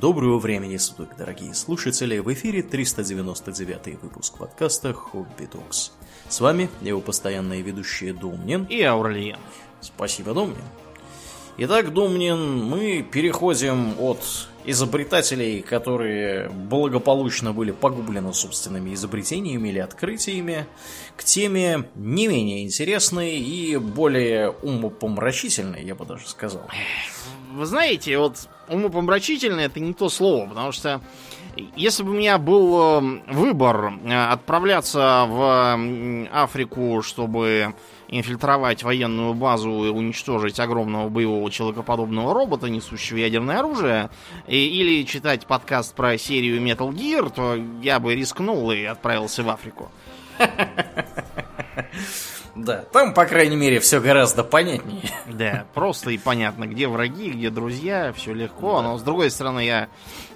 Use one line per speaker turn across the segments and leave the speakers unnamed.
Доброго времени суток, дорогие слушатели! В эфире 399 выпуск подкаста «Хобби Токс». С вами его постоянные ведущие Домнин
и Аурлиен.
Спасибо, Домнин. Итак, Домнин, мы переходим от изобретателей, которые благополучно были погублены собственными изобретениями или открытиями, к теме не менее интересной и более умопомрачительной, я бы даже сказал.
Вы знаете, вот умопомрачительное это не то слово, потому что если бы у меня был э, выбор э, отправляться в Африку, чтобы инфильтровать военную базу и уничтожить огромного боевого человекоподобного робота, несущего ядерное оружие, и, или читать подкаст про серию Metal Gear, то я бы рискнул и отправился в Африку.
Да, там, по крайней мере, все гораздо понятнее.
Да, просто и понятно, где враги, где друзья, все легко. Да. Но с другой стороны, я,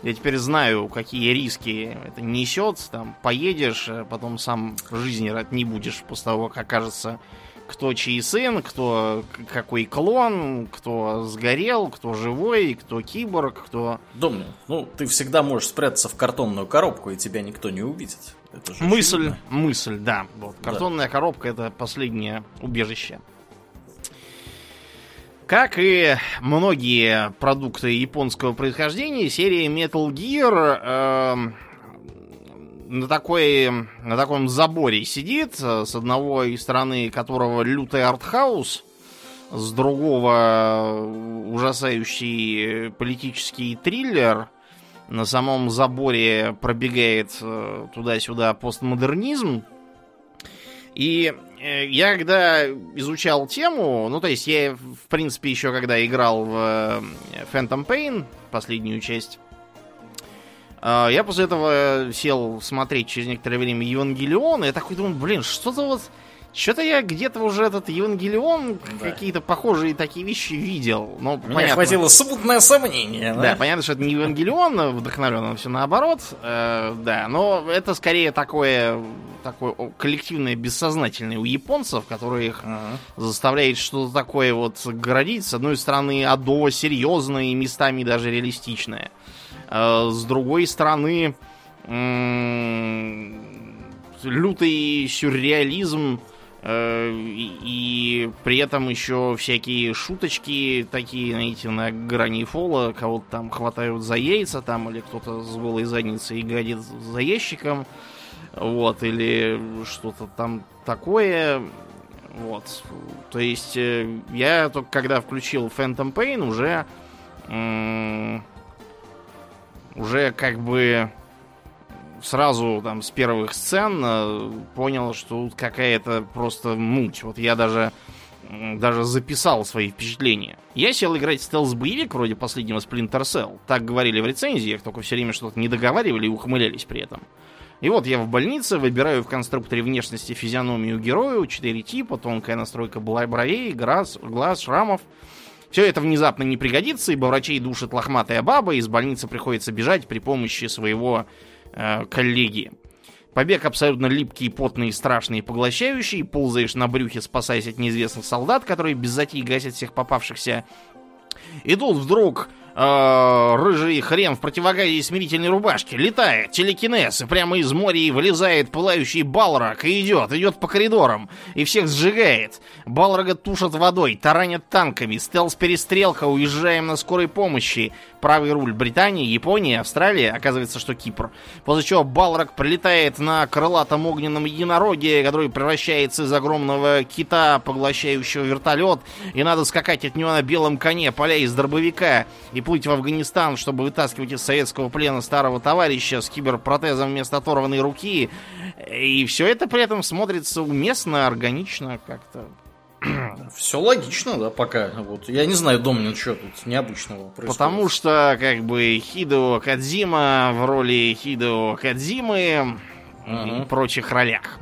я теперь знаю, какие риски это несет. Там поедешь, а потом сам жизни не будешь после того, как окажется кто чей сын, кто какой клон, кто сгорел, кто живой, кто киборг, кто...
Домнин, ну ты всегда можешь спрятаться в картонную коробку, и тебя никто не увидит.
Мысль, очевидно. мысль, да. Вот. Картонная да. коробка это последнее убежище. Как и многие продукты японского происхождения, серия Metal Gear э, на, такой, на таком заборе сидит, с одного стороны которого лютый артхаус, с другого ужасающий политический триллер – на самом заборе пробегает э, туда-сюда постмодернизм. И э, я когда изучал тему, ну то есть я в принципе еще когда играл в э, Phantom Pain, последнюю часть, я после этого сел смотреть через некоторое время Евангелион, и я такой думаю, блин, что-то вот что-то я где-то уже этот Евангелион, да. какие-то похожие такие вещи видел. Но,
Мне понятно, хватило смутное сомнение.
Да? да, понятно, что это не Евангелион вдохновлен, все наоборот. Э, да, но это скорее такое, такое коллективное бессознательное у японцев, которые их ага. заставляет что-то такое вот городить. С одной стороны, адово серьезное и местами даже реалистичное. Э, с другой стороны, лютый сюрреализм и, при этом еще всякие шуточки такие, знаете, на грани фола, кого-то там хватают за яйца там, или кто-то с голой задницей гадит за ящиком, вот, или что-то там такое, вот. То есть э, я только когда включил Phantom Pain уже уже как бы сразу там с первых сцен э, понял, что какая-то просто муть. Вот я даже даже записал свои впечатления. Я сел играть стелс-боевик вроде последнего Splinter Cell. Так говорили в рецензиях, только все время что-то не договаривали и ухмылялись при этом. И вот я в больнице, выбираю в конструкторе внешности физиономию герою, четыре типа, тонкая настройка бровей, глаз, глаз, шрамов. Все это внезапно не пригодится, ибо врачей душит лохматая баба, из больницы приходится бежать при помощи своего э, коллеги. Побег абсолютно липкий, потный, страшный и поглощающий. Ползаешь на брюхе, спасаясь от неизвестных солдат, которые без затей гасят всех попавшихся. И тут вдруг э, рыжий хрен в противогазе и смирительной рубашке летает, телекинез, и прямо из моря вылезает пылающий Балрак и идет, идет по коридорам, и всех сжигает. Балрага тушат водой, таранят танками, стелс-перестрелка, уезжаем на скорой помощи. Правый руль Британии, Япония, Австралия, оказывается, что Кипр. После чего Балрак прилетает на крылатом огненном единороге, который превращается из огромного кита, поглощающего вертолет, и надо скакать от него на белом коне, поля из дробовика, и плыть в Афганистан, чтобы вытаскивать из советского плена старого товарища с киберпротезом вместо оторванной руки. И все это при этом смотрится уместно, органично как-то.
Все логично, да, пока. Вот. Я не знаю, Домнин, что тут необычного
происходит. Потому что, как бы, Хидо Кадзима в роли Хидо Кадзимы uh-huh. и прочих ролях.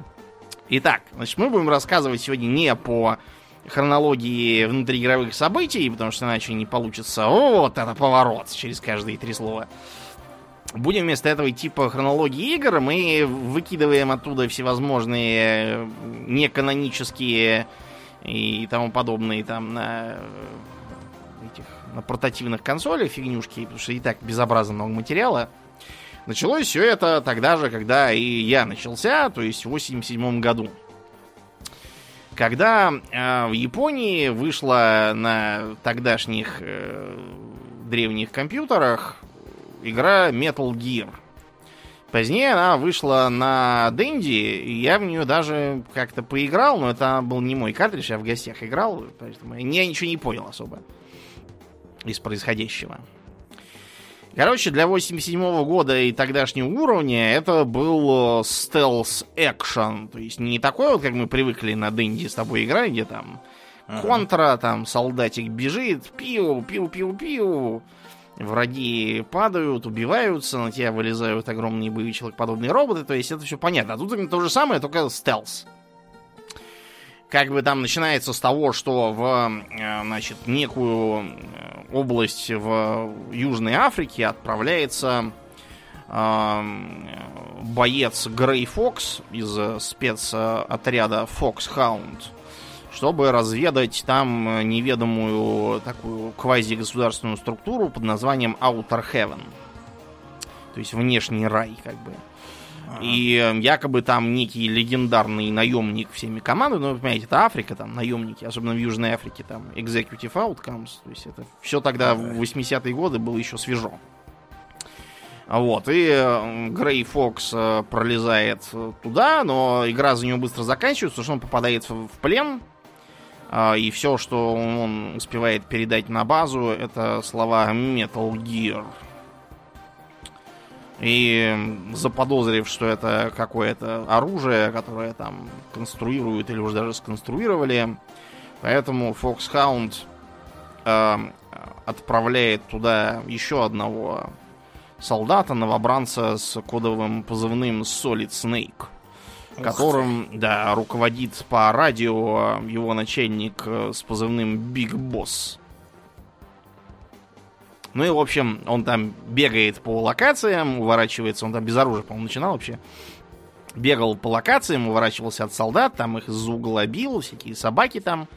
Итак, значит, мы будем рассказывать сегодня не по хронологии внутриигровых событий, потому что иначе не получится О, вот это поворот через каждые три слова. Будем вместо этого идти по хронологии игр, мы выкидываем оттуда всевозможные неканонические и тому подобные там на этих на портативных консолях фигнюшки, потому что и так безобразно много материала. Началось все это тогда же, когда и я начался, то есть в 87 году. Когда э, в Японии вышла на тогдашних э, древних компьютерах игра Metal Gear. Позднее она вышла на Денди, и я в нее даже как-то поиграл, но это был не мой картридж, я в гостях играл, поэтому я ничего не понял особо из происходящего. Короче, для 87 -го года и тогдашнего уровня это был стелс экшен. То есть не такой вот, как мы привыкли на Дэнди с тобой играть, где там ага. контра, там солдатик бежит, пиу, пиу, пиу, пиу. Враги падают, убиваются, на тебя вылезают огромные боевичелок-подобные роботы. То есть это все понятно. А тут то же самое, только стелс как бы там начинается с того, что в, э, значит, некую э, область в Южной Африке отправляется э, боец Грей Фокс из спецотряда Fox Hound, чтобы разведать там неведомую такую квази-государственную структуру под названием Outer Heaven. То есть внешний рай, как бы. И э, якобы там некий легендарный наемник всеми командами, ну, вы понимаете, это Африка, там, наемники, особенно в Южной Африке, там, Executive Outcomes, то есть это все тогда в 80-е годы было еще свежо. Вот, и э, Грей Фокс э, пролезает туда, но игра за него быстро заканчивается, потому что он попадает в плен, и все, что он успевает передать на базу, это слова Metal Gear. И заподозрив, что это какое-то оружие, которое там конструируют или уже даже сконструировали, поэтому Foxhound э, отправляет туда еще одного солдата, новобранца с кодовым позывным Solid Snake, которым, да, руководит по радио его начальник э, с позывным Big Boss. Ну и, в общем, он там бегает по локациям, уворачивается, он там без оружия, по-моему, начинал вообще. Бегал по локациям, уворачивался от солдат, там их из угла бил, всякие собаки там.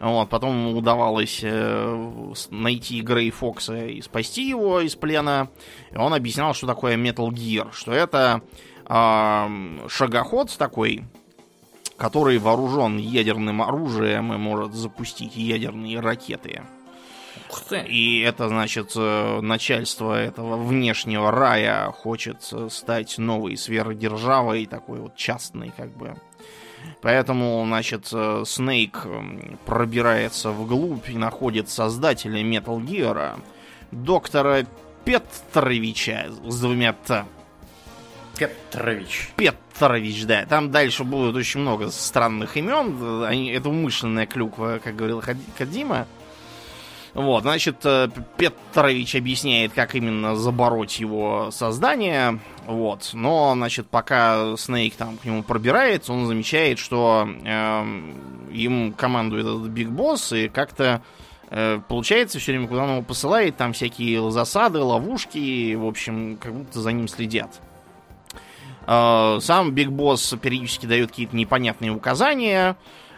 Вот, потом ему удавалось э, найти Грей Фокса и спасти его из плена. И он объяснял, что такое Metal Gear, что это шагоход такой, который вооружен ядерным оружием и может запустить ядерные ракеты. И это, значит, э, начальство этого внешнего рая хочет э, стать новой сверхдержавой, такой вот частной, как бы. Поэтому, значит, э, Снейк пробирается вглубь и находит создателя Metal Gear, доктора Петровича с двумя Т.
Петрович.
Петрович, да. Там дальше будет очень много странных имен. Они, это умышленная клюква, как говорил Кадима. Вот, значит, э, Петрович объясняет, как именно забороть его создание. Вот, но, значит, пока Снейк там к нему пробирается, он замечает, что э, им командует этот Биг Босс, и как-то э, получается все время, куда он его посылает, там всякие засады, ловушки, в общем, как будто за ним следят. Э, сам Биг Босс периодически дает какие-то непонятные указания,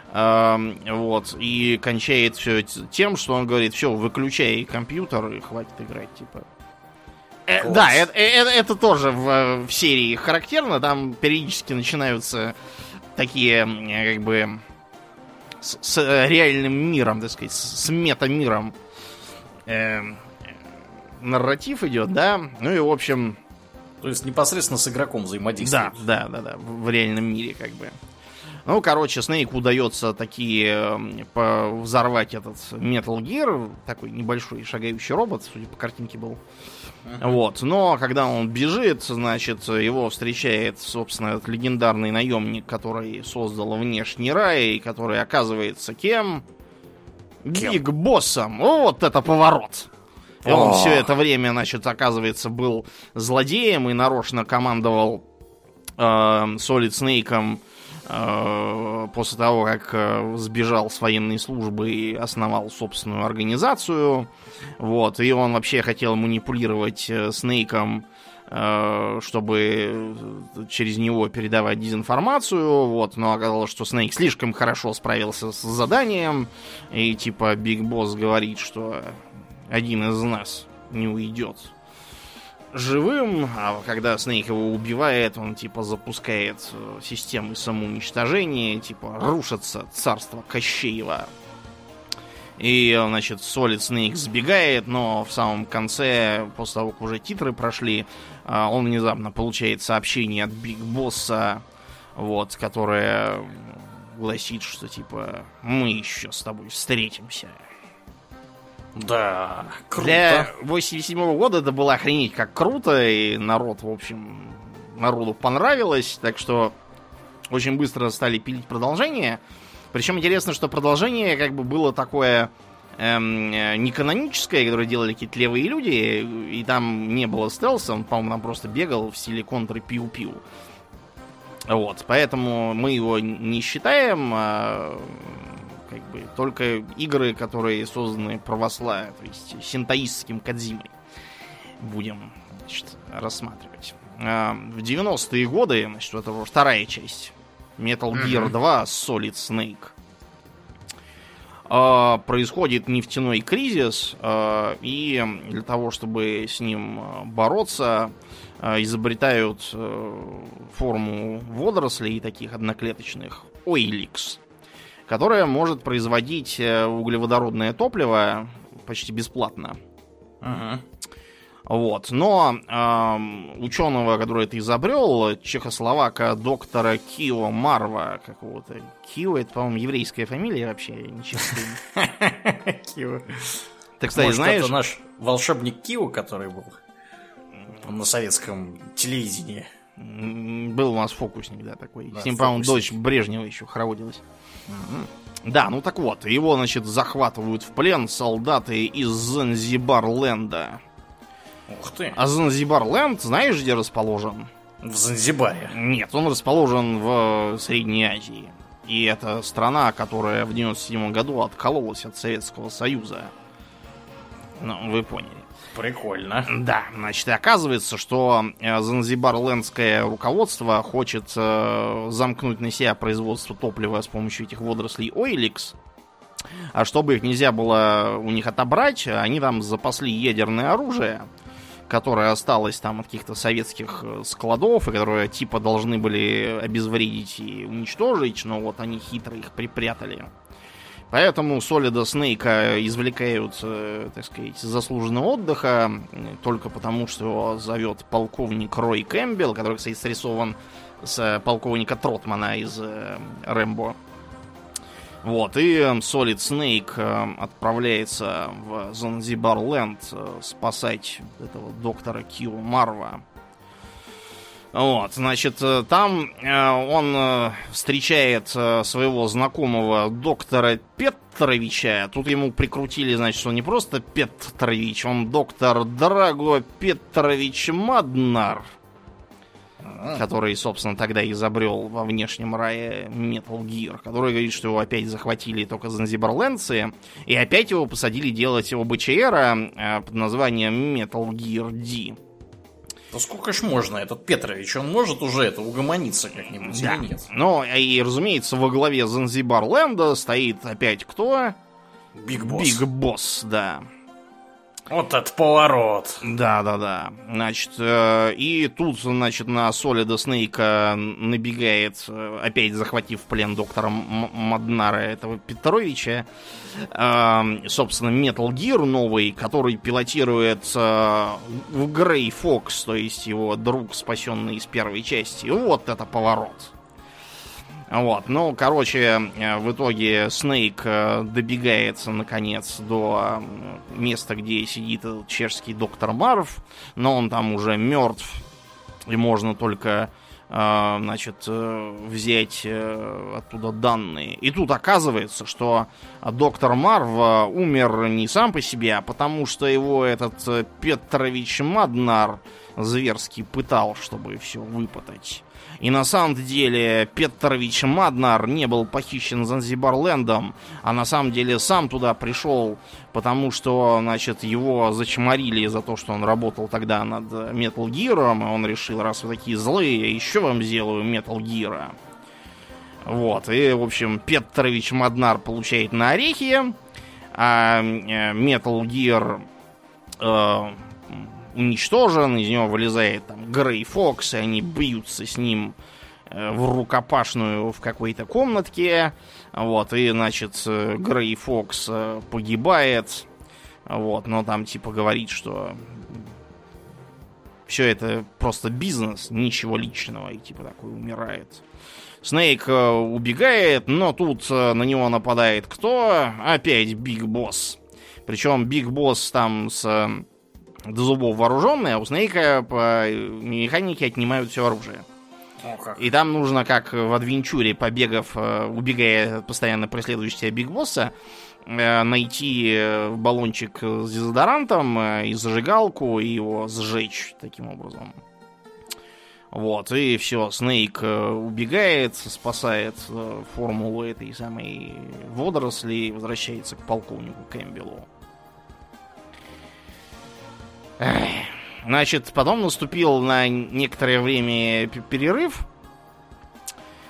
вот, и кончает все тем, что он говорит, все, выключай компьютер и хватит играть, типа. Э, да, это, это, это тоже в, в серии характерно. Там периодически начинаются такие, как бы, с, с реальным миром, так сказать, с, с метамиром э, нарратив идет, да. Ну и, в общем...
То есть непосредственно с игроком взаимодействует.
Да, да, да, да, в, реальном мире, как бы. Ну, короче, Снейку удается такие взорвать этот Metal Gear, такой небольшой шагающий робот, судя по картинке был. Uh-huh. Вот. Но когда он бежит, значит, его встречает, собственно, этот легендарный наемник, который создал внешний рай, и который оказывается кем? Биг Боссом. Вот это поворот! И он все это время, значит, оказывается, был злодеем и нарочно командовал э, Solid Snake Э, после того, как э, сбежал с военной службы и основал собственную организацию. Вот, и он вообще хотел манипулировать э, Снейком, чтобы через него передавать дезинформацию, вот, но оказалось, что Снейк слишком хорошо справился с заданием, и типа Биг Босс говорит, что один из нас не уйдет живым, а когда Снейк его убивает, он типа запускает э, системы самоуничтожения, типа рушится царство Кощеева. И, значит, Солид Снейк сбегает, но в самом конце, после того, как уже титры прошли, э, он внезапно получает сообщение от Биг Босса, вот, которое гласит, что типа мы еще с тобой встретимся.
Да, круто.
Для 87 -го года это было охренеть как круто, и народ, в общем, народу понравилось, так что очень быстро стали пилить продолжение. Причем интересно, что продолжение как бы было такое эм, не каноническое, которое делали какие-то левые люди, и там не было стелса, он, по-моему, там просто бегал в стиле контры пиу-пиу. Вот, поэтому мы его не считаем, а как бы только игры, которые созданы православием, то есть синтаистским Кадзимой, будем значит, рассматривать. А, в 90-е годы, значит, это уже вторая часть Metal Gear 2 Solid Snake. А, происходит нефтяной кризис, а, и для того, чтобы с ним бороться, изобретают э, форму водорослей таких одноклеточных Oilix которая может производить э, углеводородное топливо почти бесплатно.
Ага.
Вот. Но э, ученого, который это изобрел, чехословака доктора Кио Марва какого-то. Кио это, по-моему, еврейская фамилия вообще, ничего.
Кио.
Ты, кстати, знаешь...
это наш волшебник Кио, который был на советском телевидении.
Был у нас фокусник, да, такой. Да, С ним, по-моему, дочь Брежнева еще хороводилась. Да, ну так вот, его, значит, захватывают в плен солдаты из Занзибар-ленда.
Ух ты.
А Занзибар-ленд, знаешь, где расположен?
В Занзибаре.
Нет, он расположен в Средней Азии. И это страна, которая в 97 году откололась от Советского Союза. Ну, вы поняли.
Прикольно.
Да, значит, оказывается, что э, занзибарлендское руководство хочет э, замкнуть на себя производство топлива с помощью этих водорослей Oilix. А чтобы их нельзя было у них отобрать, они там запасли ядерное оружие, которое осталось там от каких-то советских э, складов, и которое типа должны были обезвредить и уничтожить, но вот они хитро их припрятали. Поэтому Солида Снейка извлекают, э, так сказать, заслуженного отдыха только потому, что его зовет полковник Рой Кэмпбелл, который, кстати, срисован с полковника Тротмана из э, Рэмбо. Вот, и Солид Снейк э, отправляется в Занзибар-Ленд спасать этого доктора Кио Марва, вот, значит, э, там э, он э, встречает своего знакомого доктора Петровича. Тут ему прикрутили, значит, что он не просто Петрович, он доктор Драго Петрович Маднар. Который, собственно, тогда изобрел во внешнем рае Metal Gear, который говорит, что его опять захватили только занзибарлендовцы, и опять его посадили делать его БЧРа под названием Metal Gear D.
Да сколько ж можно? Этот Петрович, он может уже это угомониться как-нибудь да. или нет?
Ну, и, разумеется, во главе Занзибар Ленда стоит опять кто?
Биг Босс.
Биг Босс, да.
Вот этот поворот.
Да, да, да. Значит, э, и тут, значит, на Солида Снейка набегает, э, опять захватив в плен доктора Маднара этого Петровича, э, собственно, Metal Gear новый, который пилотирует э, в Грей Фокс, то есть его друг, спасенный из первой части. Вот это поворот. Вот, ну, короче, э, в итоге Снейк э, добегается, наконец, до места, где сидит чешский доктор Марв, но он там уже мертв, и можно только, э, значит, взять оттуда данные. И тут оказывается, что доктор Марв умер не сам по себе, а потому что его этот Петрович Маднар зверски пытал, чтобы все выпытать. И на самом деле Петрович Маднар не был похищен Занзибарлендом, а на самом деле сам туда пришел, потому что, значит, его зачморили за то, что он работал тогда над Metal Gear, и он решил, раз вы такие злые, еще вам сделаю Metal Gear. Вот, и, в общем, Петрович Маднар получает на орехи, а э, Metal Gear э, уничтожен, из него вылезает там Грей Фокс, и они бьются с ним э, в рукопашную в какой-то комнатке. Вот, и, значит, э, Грей Фокс э, погибает. Вот, но там типа говорит, что все это просто бизнес, ничего личного, и типа такой умирает. Снейк убегает, но тут на него нападает кто? Опять Биг Босс. Причем Биг Босс там с до зубов вооруженные, а у Снейка по механике отнимают все оружие. И там нужно, как в адвенчуре, побегав, э, убегая постоянно преследующего тебя Биг Босса, э, найти э, баллончик с дезодорантом и зажигалку, и его сжечь таким образом. Вот, и все, Снейк убегает, спасает формулу этой самой водоросли и возвращается к полковнику Кэмпбеллу. Значит, потом наступил на некоторое время перерыв.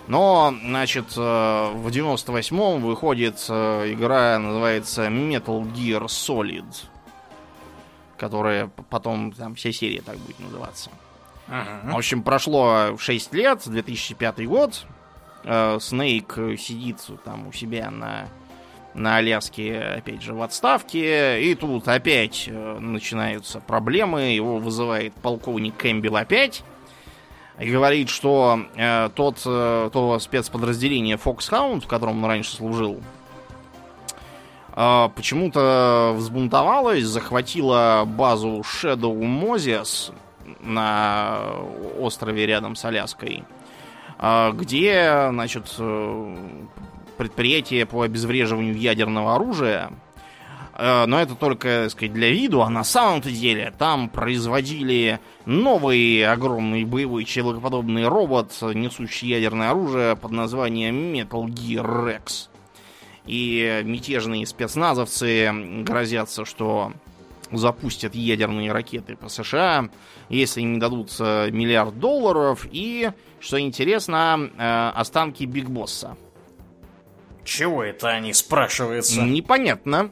Но, значит, э, в 98-м выходит э, игра, называется Metal Gear Solid. Которая потом, там, вся серия так будет называться. Uh-huh. В общем, прошло 6 лет, 2005 год. Снейк сидит там у себя на на Аляске, опять же, в отставке. И тут опять э, начинаются проблемы. Его вызывает полковник Кэмпбелл опять. И говорит, что э, тот, э, то спецподразделение Foxhound, в котором он раньше служил, э, почему-то взбунтовалось, захватила базу Shadow Moses на острове рядом с Аляской, э, где, значит, э, предприятие по обезвреживанию ядерного оружия. Э, но это только, так сказать, для виду, а на самом-то деле там производили новый огромный боевой человекоподобный робот, несущий ядерное оружие под названием Metal Gear Rex. И мятежные спецназовцы грозятся, что запустят ядерные ракеты по США, если им не дадут миллиард долларов и, что интересно, э, останки Биг Босса.
Чего это они, спрашивается?
Непонятно.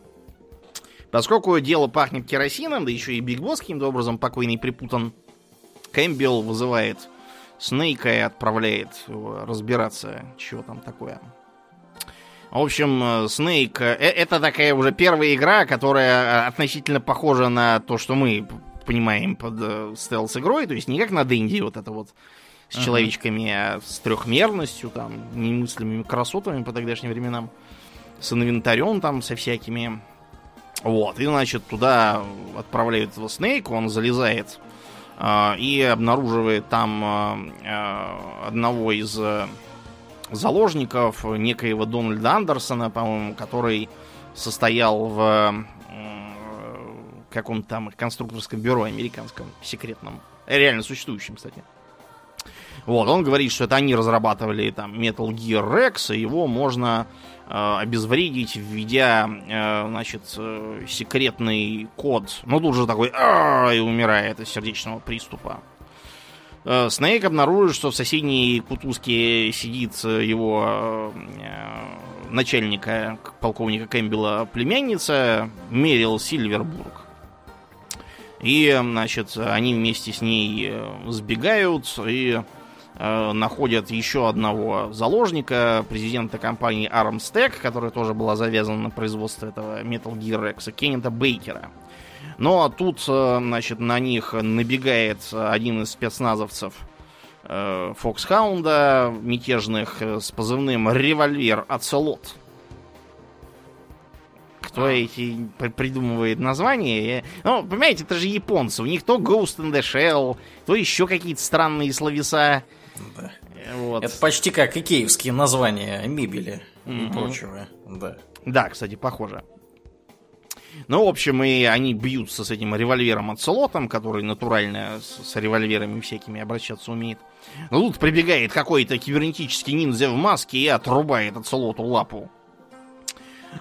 Поскольку дело пахнет керосином, да еще и Биг Босс каким-то образом покойный припутан, Кэмпбелл вызывает Снейка и отправляет разбираться, чего там такое. В общем, Снейк... Э, это такая уже первая игра, которая относительно похожа на то, что мы понимаем под э, стелс-игрой. То есть не как на Дэнди вот это вот с человечками, а с трехмерностью, там, немыслимыми красотами по тогдашним временам, с инвентарем там, со всякими. Вот, и, значит, туда отправляют этого Снейка, он залезает э, и обнаруживает там э, одного из э, заложников, некоего Дональда Андерсона, по-моему, который состоял в э, каком-то там конструкторском бюро американском, секретном. Реально существующем, кстати. Вот, он говорит, что это они разрабатывали там Metal Gear Rex, и его можно э, обезвредить, введя, э, значит, э, секретный код. Ну, тут же такой и умирает от сердечного приступа. Э, Снейк обнаружит, что в соседней кутузке сидит его э, начальника, полковника Кэмпбелла, племянница Мерил Сильвербург. И, значит, они вместе с ней э, сбегают и Э, находят еще одного заложника, президента компании Armstech, которая тоже была завязана на производство этого Metal Gear Rex, Кеннета Бейкера. Но тут, э, значит, на них набегает один из спецназовцев э, Фоксхаунда, мятежных, с позывным «Револьвер Оцелот». Кто эти придумывает названия? Ну, понимаете, это же японцы. У них то Ghost in the Shell, то еще какие-то странные словеса.
Да. Вот. Это почти как икеевские названия мебели mm-hmm. и прочего. Да.
да, кстати, похоже. Ну, в общем, и они бьются с этим револьвером от Солотом, который натурально с, с револьверами всякими обращаться умеет. Но тут прибегает какой-то кибернетический ниндзя в маске и отрубает от Солоту лапу.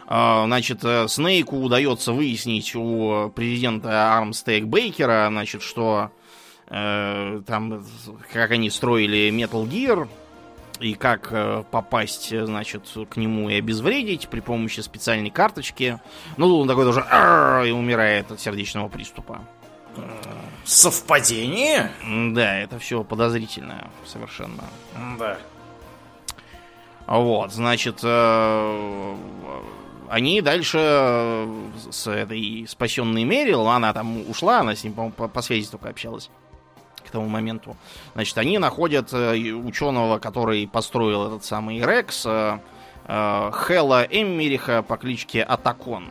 А, значит, э, Снейку удается выяснить у президента Армстейк Бейкера, значит, что Э, там, как они строили Metal Gear, и как э, попасть, э, значит, к нему и обезвредить при помощи специальной карточки. Ну, он такой тоже и умирает от сердечного приступа.
Совпадение?
Да, это все подозрительно совершенно.
Да.
Вот, значит, они дальше с этой спасенной Мерил, она там ушла, она с ним, по, по связи только общалась тому моменту. Значит, они находят э, ученого, который построил этот самый Рекс, э, Хела Эммериха по кличке Атакон.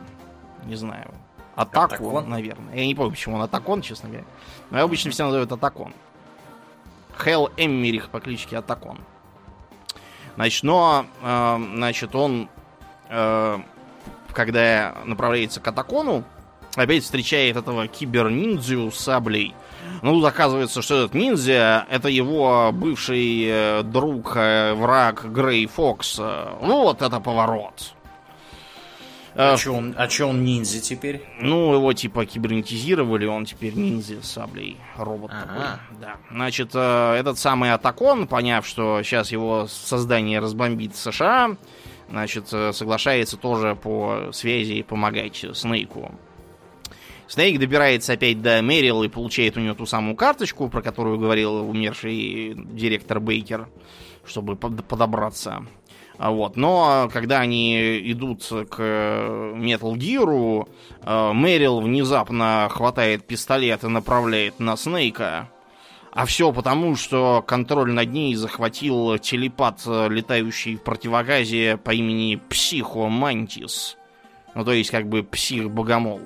Не знаю. Атаку, Атакон? наверное. Я не помню, почему он Атакон, честно говоря. Но я обычно все называют Атакон. Хел Эммерих по кличке Атакон. Значит, но, э, значит, он, э, когда направляется к Атакону, опять встречает этого киберниндзю с саблей. Ну, тут оказывается, что этот ниндзя это его бывший э, друг, э, враг Грей Фокс. Вот это поворот.
А, а что он, а чё он ниндзя теперь?
Ну, его типа кибернетизировали, он теперь ниндзя с саблей. Робот ага. такой. Да. Значит, э, этот самый Атакон, поняв, что сейчас его создание разбомбит США, значит, э, соглашается тоже по связи помогать Снейку. Снейк добирается опять до Мэрил и получает у нее ту самую карточку, про которую говорил умерший директор Бейкер, чтобы подобраться. А вот. Но когда они идут к Metal Gear, э, Мэрил внезапно хватает пистолет и направляет на Снейка. А все потому, что контроль над ней захватил телепат, летающий в противогазе по имени Психо Мантис. Ну, то есть, как бы псих-богомол.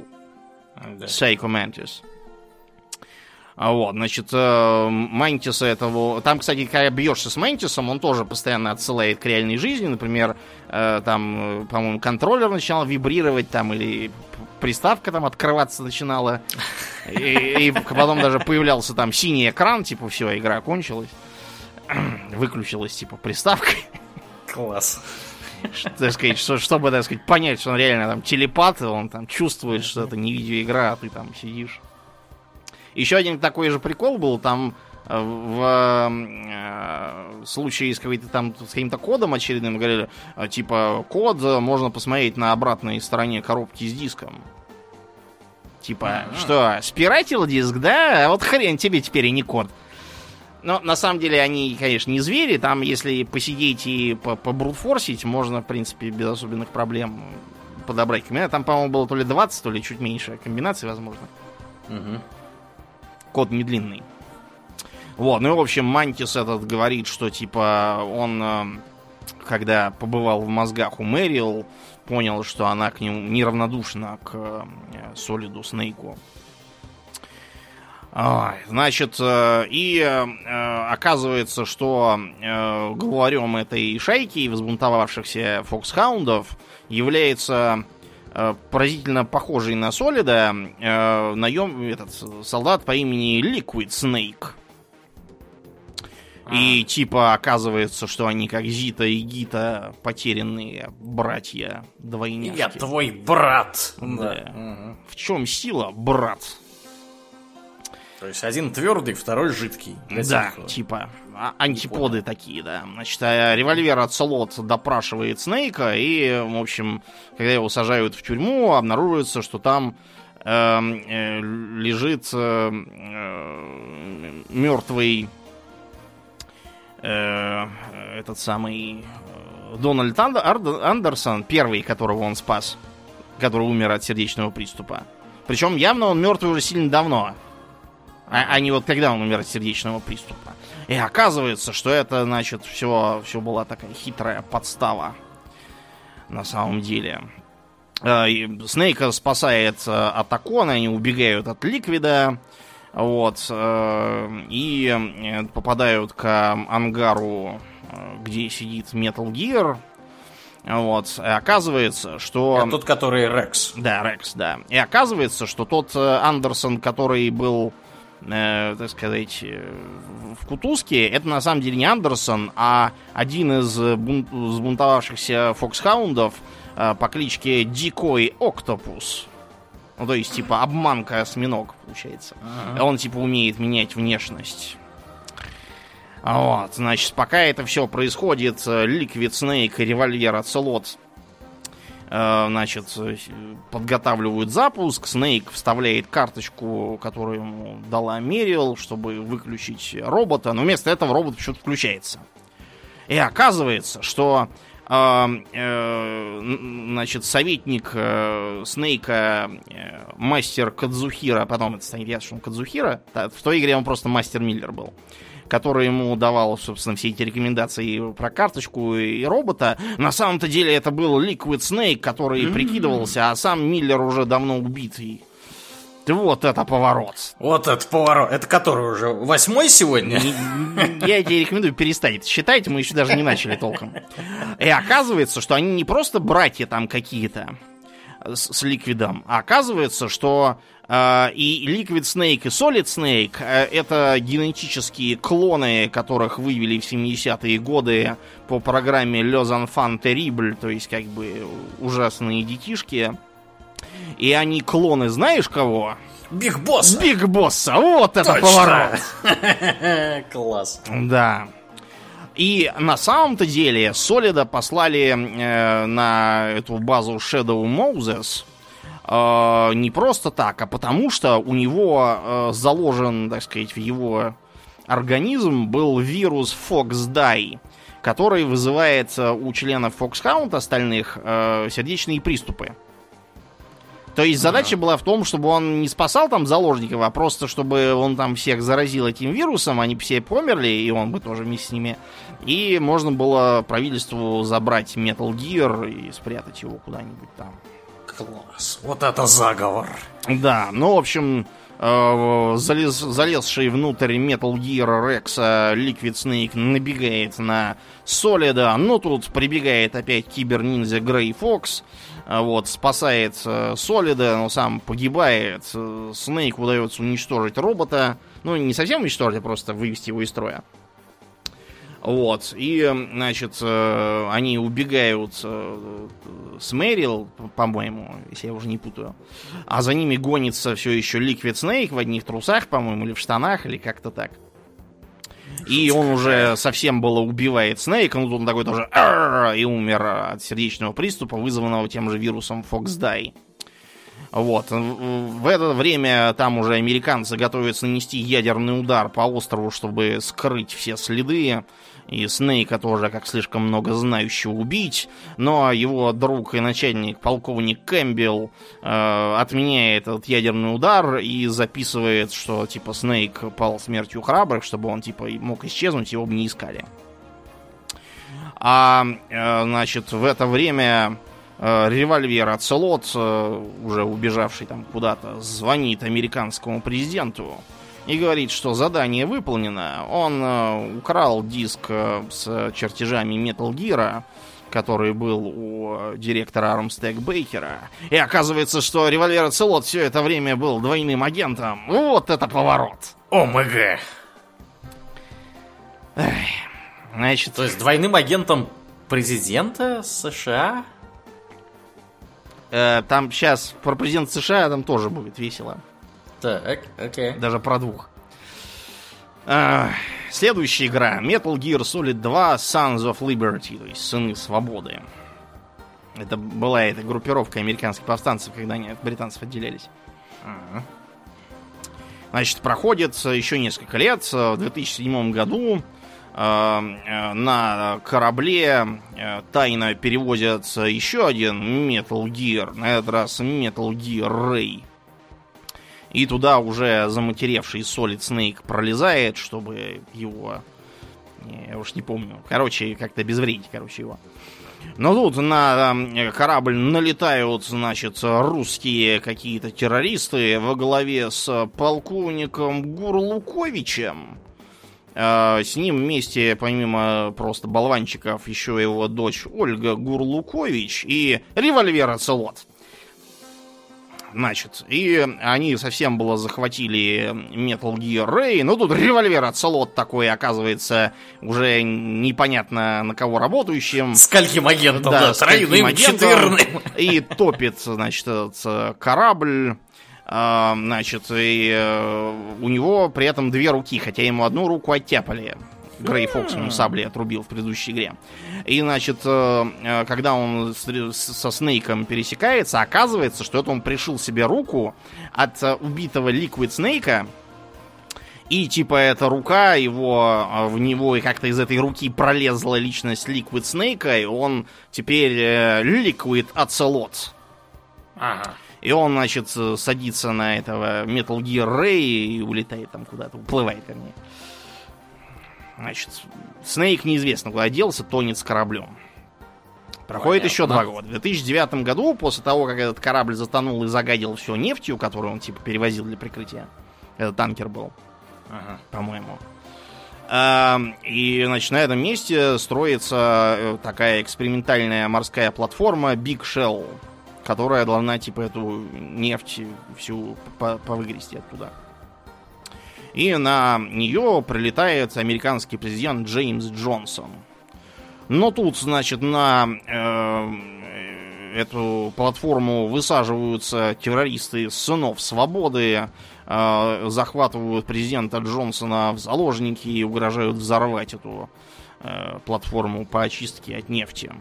Да. Psycho Mantis. А вот, значит, э, Мантиса этого... Там, кстати, когда бьешься с Мантисом, он тоже постоянно отсылает к реальной жизни. Например, э, там, по-моему, контроллер начинал вибрировать там, или приставка там открываться начинала. И, и потом даже появлялся там синий экран, типа, все, игра кончилась. Выключилась, типа, приставка.
Класс.
Так сказать, что, чтобы, так сказать, понять, что он реально там телепат, он там чувствует, что это не видеоигра, а ты там сидишь. Еще один такой же прикол был, там э, в э, случае с, там, с каким-то кодом очередным говорили, э, типа, код можно посмотреть на обратной стороне коробки с диском. Типа, mm-hmm. что, спиратил диск, да? А вот хрен тебе теперь и не код. Но на самом деле они, конечно, не звери. Там, если посидеть и побрутфорсить, можно, в принципе, без особенных проблем подобрать комбинации. Там, по-моему, было то ли 20, то ли чуть меньше комбинаций, возможно. Угу код не длинный. Вот, ну и, в общем, Мантис этот говорит, что, типа, он, э, когда побывал в мозгах у Мэрил, понял, что она к нему неравнодушна к э, Солиду Снейку. Значит, э, и оказывается, что главарем этой шайки взбунтовавшихся фоксхаундов является Э, поразительно похожий на Солида э, наем, этот солдат по имени Liquid Snake. И типа оказывается, что они как Зита и Гита потерянные братья двойняшки.
Я твой брат.
Да. Угу. В чем сила, брат?
То есть один твердый, второй жидкий.
Да, тех, типа а, антиподы такие, да. Значит, а револьвер от Солот допрашивает Снейка, и, в общем, когда его сажают в тюрьму, обнаруживается, что там эм, э, лежит э, э, мертвый э, этот самый э, Дональд Андерсон, первый, которого он спас, который умер от сердечного приступа. Причем явно он мертвый уже сильно давно а, а не вот когда он умер от сердечного приступа. И оказывается, что это, значит, все, все была такая хитрая подстава на самом деле. А, Снейка спасает э, от Акона, они убегают от Ликвида, вот, э, и э, попадают к ангару, где сидит Metal Gear, вот. И оказывается, что...
Это тот, который Рекс.
Да, Рекс, да. И оказывается, что тот Андерсон, который был э, так сказать, э, в Кутузке, это на самом деле не Андерсон, а один из бунт, сбунтовавшихся фоксхаундов э, по кличке Дикой Октопус. Ну, то есть, типа, обманка осьминог, получается. Ага. Он, типа, умеет менять внешность. Вот, значит, пока это все происходит, Liquid Snake и револьвер Оцелот значит, подготавливают запуск, Снейк вставляет карточку, которую ему дала Мерил, чтобы выключить робота, но вместо этого робот почему-то включается. И оказывается, что э, э, значит, советник э, Снейка, э, мастер Кадзухира, потом это станет ясно, что он Кадзухира, в той игре он просто мастер Миллер был. Э, который ему давал, собственно, все эти рекомендации про карточку и робота, на самом-то деле это был Liquid Snake, который mm-hmm. прикидывался, а сам Миллер уже давно убитый. Вот это поворот.
Вот это поворот. Это который уже восьмой сегодня?
Я тебе рекомендую перестать это считать, мы еще даже не начали толком. И оказывается, что они не просто братья там какие-то с, с Ликвидом, а оказывается, что и Liquid Snake и Solid Snake э, это генетические клоны, которых вывели в 70-е годы по программе Les Enfants Terribles, то есть как бы ужасные детишки. И они клоны, знаешь кого?
Биг Босса!
Биг Босса! Вот это поворот!
Класс.
Да. И на самом-то деле Солида послали э, на эту базу Shadow Moses, э, не просто так, а потому что у него э, заложен, так сказать, в его организм был вирус FoxDie, который вызывает э, у членов Foxhound остальных э, сердечные приступы. То есть задача была в том, чтобы он не спасал там заложников, а просто чтобы он там всех заразил этим вирусом, они все померли, и он бы тоже вместе с ними. И можно было правительству забрать Metal Gear и спрятать его куда-нибудь там.
Класс. Вот это заговор.
Да, ну, в общем, э, залез, залезший внутрь Metal Gear Rex Liquid Snake набегает на Солида, но тут прибегает опять кибер-ниндзя Грей Фокс, э, вот, спасает Солида, но сам погибает. Снейк удается уничтожить робота, ну, не совсем уничтожить, а просто вывести его из строя. Вот. И, значит, э, они убегают э, с Мэрил, по-моему, если я уже не путаю. А за ними гонится все еще Liquid Snake в одних трусах, по-моему, или в штанах, или как-то так. И он уже совсем было убивает Снейка, ну тут он такой тоже и умер от сердечного приступа, вызванного тем же вирусом Foxdie. Вот. В это время там уже американцы готовятся нанести ядерный удар по острову, чтобы скрыть все следы. И Снейка тоже, как слишком много знающего, убить. Но его друг и начальник, полковник Кэмпбелл, э, отменяет этот ядерный удар и записывает, что типа Снейк пал смертью храбрых, чтобы он типа мог исчезнуть, его бы не искали. А, э, значит, в это время Э, револьвер Ацелот, э, уже убежавший там куда-то, звонит американскому президенту и говорит, что задание выполнено. Он э, украл диск с чертежами Metal Gear, который был у директора Армстег Бейкера. И оказывается, что револьвер Ацелот все это время был двойным агентом. Вот это поворот!
ОМГ!
Значит...
То есть двойным агентом президента США?
Э, там сейчас про президента США там тоже будет весело.
Так, окей.
Даже про двух. Э, следующая игра. Metal Gear Solid 2 Sons of Liberty, то есть Сыны Свободы. Это была эта группировка американских повстанцев, когда они от британцев отделялись. Значит, проходит еще несколько лет. В 2007 году э, на корабле э, тайно перевозится еще один Metal Gear, на этот раз Metal Gear Ray. И туда уже заматеревший Solid Snake пролезает, чтобы его... Я уж не помню. Короче, как-то безвредить, короче, его. Но тут на э, корабль налетают, значит, русские какие-то террористы во главе с полковником Гурлуковичем. А, с ним вместе, помимо просто болванчиков, еще его дочь Ольга Гурлукович и револьвер Оцелот. Значит, и они совсем было захватили Metal Gear Ray, но тут револьвер Оцелот такой, оказывается, уже непонятно на кого работающим.
Скольким агентом, да, да тройным, четверным.
И топит, значит, этот корабль а, значит, и э, у него при этом две руки, хотя ему одну руку оттяпали. Грей Фокс ему саблей отрубил в предыдущей игре. И, значит, э, э, когда он со Снейком пересекается, оказывается, что это он пришил себе руку от э, убитого Ликвид Снейка, и типа эта рука его в него и как-то из этой руки пролезла личность Liquid Snake, и он теперь Liquid Ocelot. Ага. И он, значит, садится на этого Metal Gear Ray и улетает там куда-то, уплывает, вернее. Значит, Снейк неизвестно куда делся, тонет с кораблем. Проходит Понятно. еще два года. В 2009 году, после того, как этот корабль затонул и загадил все нефтью, которую он типа перевозил для прикрытия, этот танкер был, ага. по-моему. И, значит, на этом месте строится э, такая экспериментальная морская платформа Big Shell которая должна, типа, эту нефть всю повыгрести оттуда. И на нее прилетает американский президент Джеймс Джонсон. Но тут, значит, на э, эту платформу высаживаются террористы сынов свободы, э, захватывают президента Джонсона в заложники и угрожают взорвать эту э, платформу по очистке от нефти.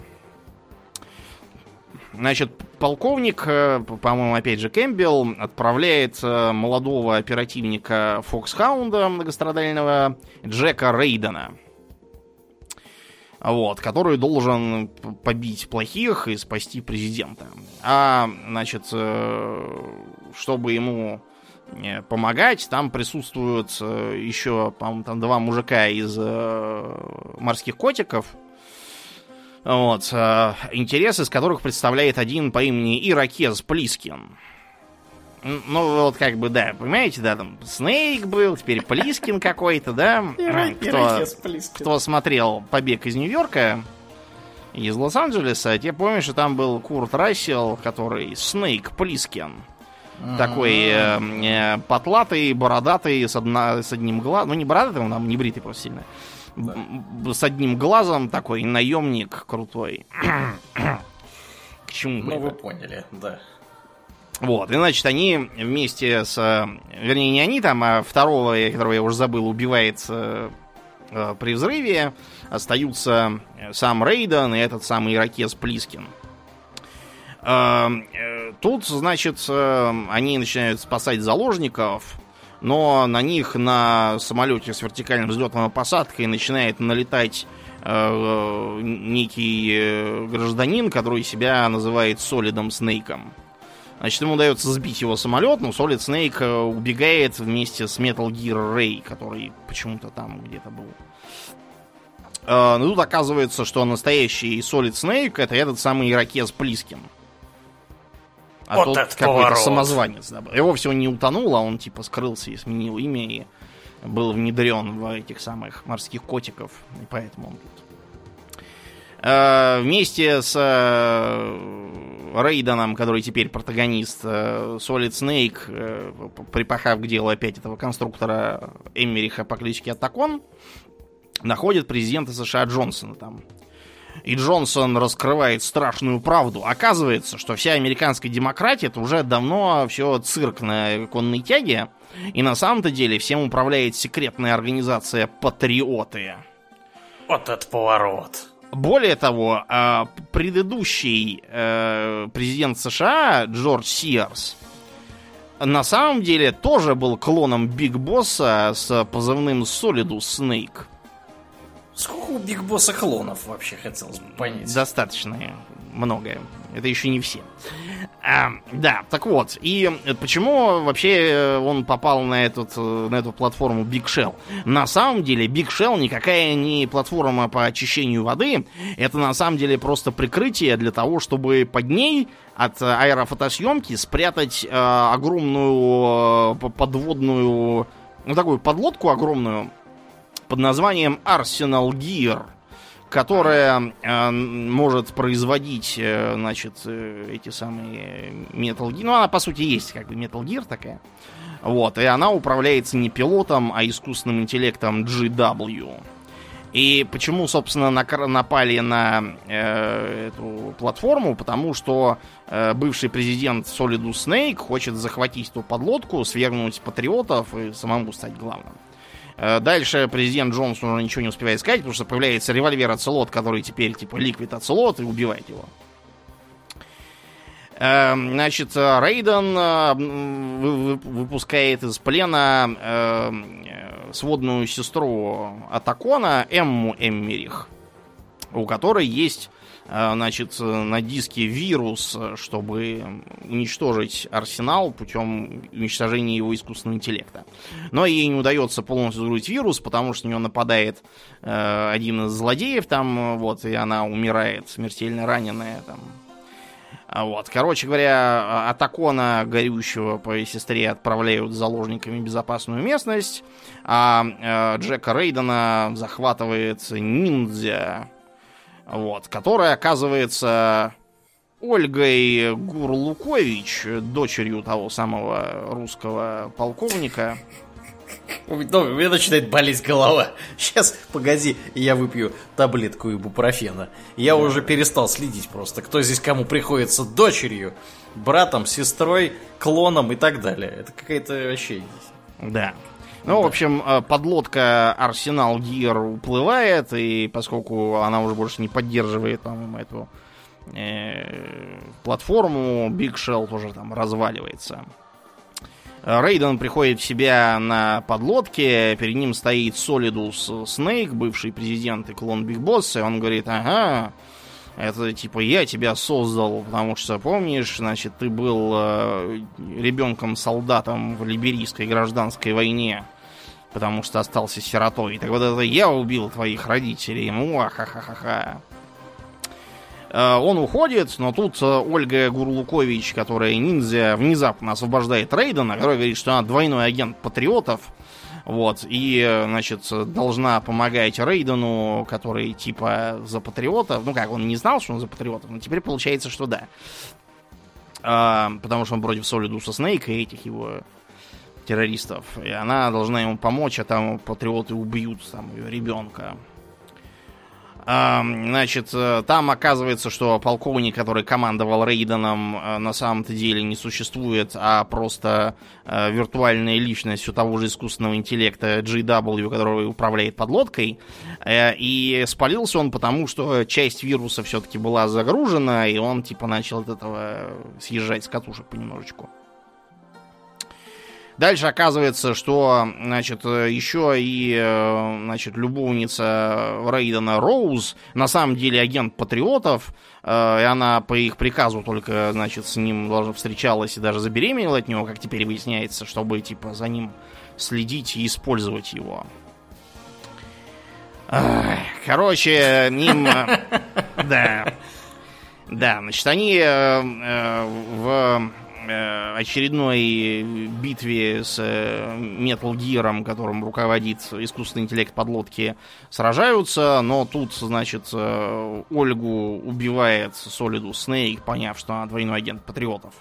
Значит, полковник, э, по-моему, опять же, Кэмпбелл, отправляет э, молодого оперативника Фоксхаунда многострадального Джека Рейдена. Вот, который должен побить плохих и спасти президента. А, значит, э, чтобы ему помогать, там присутствуют еще, по-моему, там два мужика из морских котиков – вот, э, интересы, из которых представляет один по имени Ирокез Плискин. Ну, вот как бы, да, понимаете, да, там Снейк был, теперь Плискин какой-то, да? Кто, кто смотрел «Побег из Нью-Йорка», из Лос-Анджелеса, те помнишь, что там был Курт Рассел, который Снейк Плискин. Такой э, э, потлатый, бородатый, с, одна, с одним глазом. Ну, не бородатый, он там не бритый просто сильно да. с одним глазом такой наемник крутой.
К чему Ну, вы поняли, да.
Вот, и значит, они вместе с... Вернее, не они там, а второго, которого я уже забыл, убивается э, при взрыве. Остаются сам Рейден и этот самый иракес Плискин. Э, э, тут, значит, они начинают спасать заложников но на них на самолете с вертикальным взлетом и посадкой начинает налетать э, некий э, гражданин, который себя называет Солидом Снейком. Значит, ему удается сбить его самолет, но Солид Снейк э, убегает вместе с Metal Gear Ray, который почему-то там где-то был. Э, но тут оказывается, что настоящий Солид Снейк это этот самый ирокез Плискин. А вот тот какой-то самозванец. Да. Его всего не утонул, а он типа скрылся и сменил имя и был внедрен в этих самых морских котиков. И поэтому он тут. Э, вместе с э, Рейденом, который теперь протагонист, э, Solid Snake, э, припахав к делу опять этого конструктора Эммериха по кличке Атакон, находит президента США Джонсона там и Джонсон раскрывает страшную правду. Оказывается, что вся американская демократия это уже давно все цирк на конной тяге. И на самом-то деле всем управляет секретная организация Патриоты.
Вот этот поворот.
Более того, а, предыдущий э, президент США Джордж Сиарс на самом деле тоже был клоном Биг Босса с позывным Solidus Snake.
Сколько у Биг Босса клонов вообще хотелось бы понять?
Достаточно многое. Это еще не все. А, да, так вот. И почему вообще он попал на, этот, на эту платформу Big Shell? На самом деле Big Shell никакая не платформа по очищению воды. Это на самом деле просто прикрытие для того, чтобы под ней от аэрофотосъемки спрятать э, огромную э, подводную... Ну, такую подлодку огромную, под названием Arsenal Gear, которая э, может производить, э, значит, э, эти самые Metal Gear. Ну, она, по сути, есть как бы Metal Gear такая. Вот, и она управляется не пилотом, а искусственным интеллектом GW. И почему, собственно, напали на э, эту платформу? Потому что э, бывший президент Solidus Snake хочет захватить эту подлодку, свергнуть патриотов и самому стать главным. Э, дальше президент Джонсон уже ничего не успевает сказать, потому что появляется револьвер Оцелот, который теперь типа ликвид Оцелот, и убивает его. Эм, значит, Рейден э, выпускает из плена сводную сестру Атакона, Эмму Эммерих, у которой есть э, значит, на диске вирус, чтобы уничтожить арсенал путем уничтожения его искусственного интеллекта. Но ей не удается полностью загрузить вирус, потому что на нее нападает э, один из злодеев там, вот, и она умирает, смертельно раненая там, а вот. Короче говоря, Атакона, горющего по сестре, отправляют заложниками в безопасную местность, а э, Джека Рейдена захватывает ниндзя, вот, которая оказывается Ольгой Гурлукович, дочерью того самого русского полковника.
Ну, у меня начинает болеть голова. Сейчас, погоди, я выпью таблетку ибупрофена. Я да. уже перестал следить просто, кто здесь кому приходится дочерью, братом, сестрой, клоном и так далее. Это какая-то вообще...
Да. Ну, в общем, э, подлодка Арсенал Гир уплывает, и поскольку она уже больше не поддерживает, по-моему, эту э, платформу, Big Shell тоже там разваливается. Рейден приходит в себя на подлодке, перед ним стоит Солидус Снейк, бывший президент и клон Биг Босса, и он говорит, ага, это типа я тебя создал, потому что помнишь, значит, ты был э, ребенком-солдатом в либерийской гражданской войне, потому что остался сиротой. Так вот это я убил твоих родителей. Ну, ха-ха-ха-ха. Э, он уходит, но тут э, Ольга Гурлукович, которая ниндзя, внезапно освобождает Рейдена, который говорит, что она двойной агент патриотов. Вот, и, э, значит, должна помогать Рейдену, который типа за патриотов. Ну как, он не знал, что он за патриотов, но теперь получается, что да. А, потому что он против Солидуса Снейка и этих его террористов. И она должна ему помочь, а там патриоты убьют там ее ребенка. Значит, э, там оказывается, что полковник, который командовал Рейденом, э, на самом-то деле не существует, а просто э, виртуальная личность у того же искусственного интеллекта GW, который управляет подлодкой. И спалился он потому, что часть вируса все-таки была загружена, и он типа начал от этого съезжать с катушек понемножечку. Дальше оказывается, что, значит, еще и, э, значит, любовница Рейдена Роуз на самом деле агент патриотов, э, и она по их приказу только, значит, с ним должна встречалась и даже забеременела от него, как теперь выясняется, чтобы, типа, за ним следить и использовать его. Короче, ним... Э, да. Да, значит, они в очередной битве с э, Metal Gear, которым руководит искусственный интеллект подлодки, сражаются, но тут, значит, э, Ольгу убивает Солиду Снейк, поняв, что она двойной агент патриотов.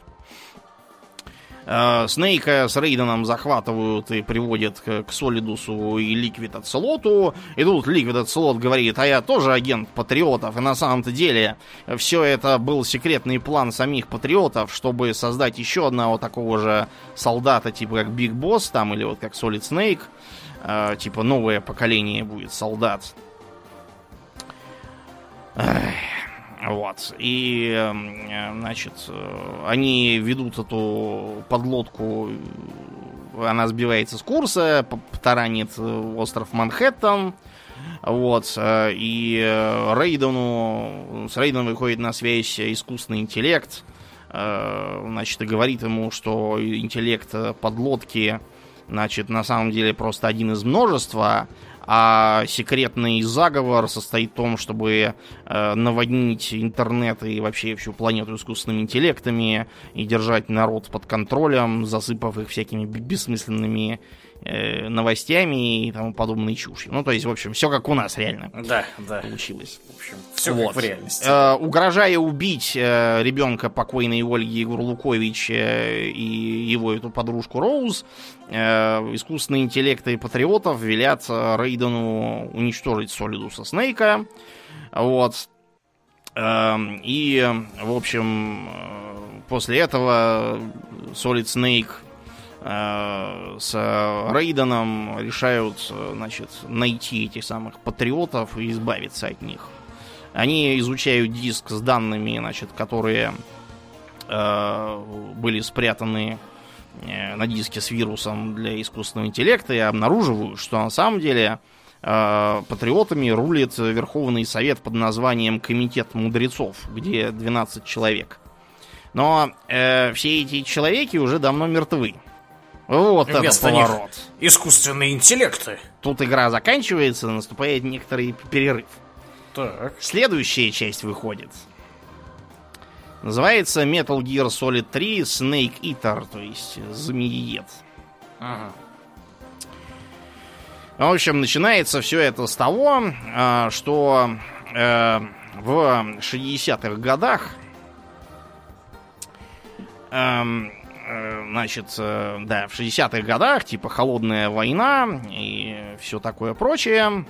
Э, Снейка с Рейденом захватывают и приводят к, Солидусу и Ликвид Оцелоту. И тут Ликвид Оцелот говорит, а я тоже агент патриотов. И на самом-то деле все это был секретный план самих патриотов, чтобы создать еще одного такого же солдата, типа как Биг Босс там, или вот как Солид Снейк. Э, типа новое поколение будет солдат. Эх. Вот. И, э, значит, э, они ведут эту подлодку, она сбивается с курса, таранит э, остров Манхэттен. Вот. И Рейдену, с Рейденом выходит на связь искусственный интеллект. Значит, и говорит ему, что интеллект подлодки, значит, на самом деле просто один из множества, а секретный заговор состоит в том, чтобы э, наводнить интернет и вообще всю планету искусственными интеллектами и держать народ под контролем, засыпав их всякими бессмысленными э, новостями и тому подобной чушью. Ну, то есть, в общем, все как у нас реально.
Да, да.
Получилось.
В общем, все вот. как в реальности.
Э, угрожая убить э, ребенка покойной Ольги Гурлукович э, и его эту подружку Роуз, искусственные интеллекты патриотов велят э, Рейдену уничтожить Солидуса Снейка. Вот. Э, и, в общем, э, после этого Snake э, с Рейденом решают, значит, найти этих самых патриотов и избавиться от них. Они изучают диск с данными, значит, которые э, были спрятаны э, на диске с вирусом для искусственного интеллекта и обнаруживают, что на самом деле э, патриотами рулит Верховный Совет под названием Комитет мудрецов, где 12 человек. Но э, все эти человеки уже давно мертвы. Вот
Вместо
это поворот.
них искусственные интеллекты.
Тут игра заканчивается, наступает некоторый перерыв.
Так.
Следующая часть выходит. Называется Metal Gear Solid 3 Snake Eater, то есть змеиед.
Ага.
В общем, начинается все это с того, а, что э, в 60-х годах эм, э, значит, э, да, в 60-х годах, типа холодная война и все такое прочее.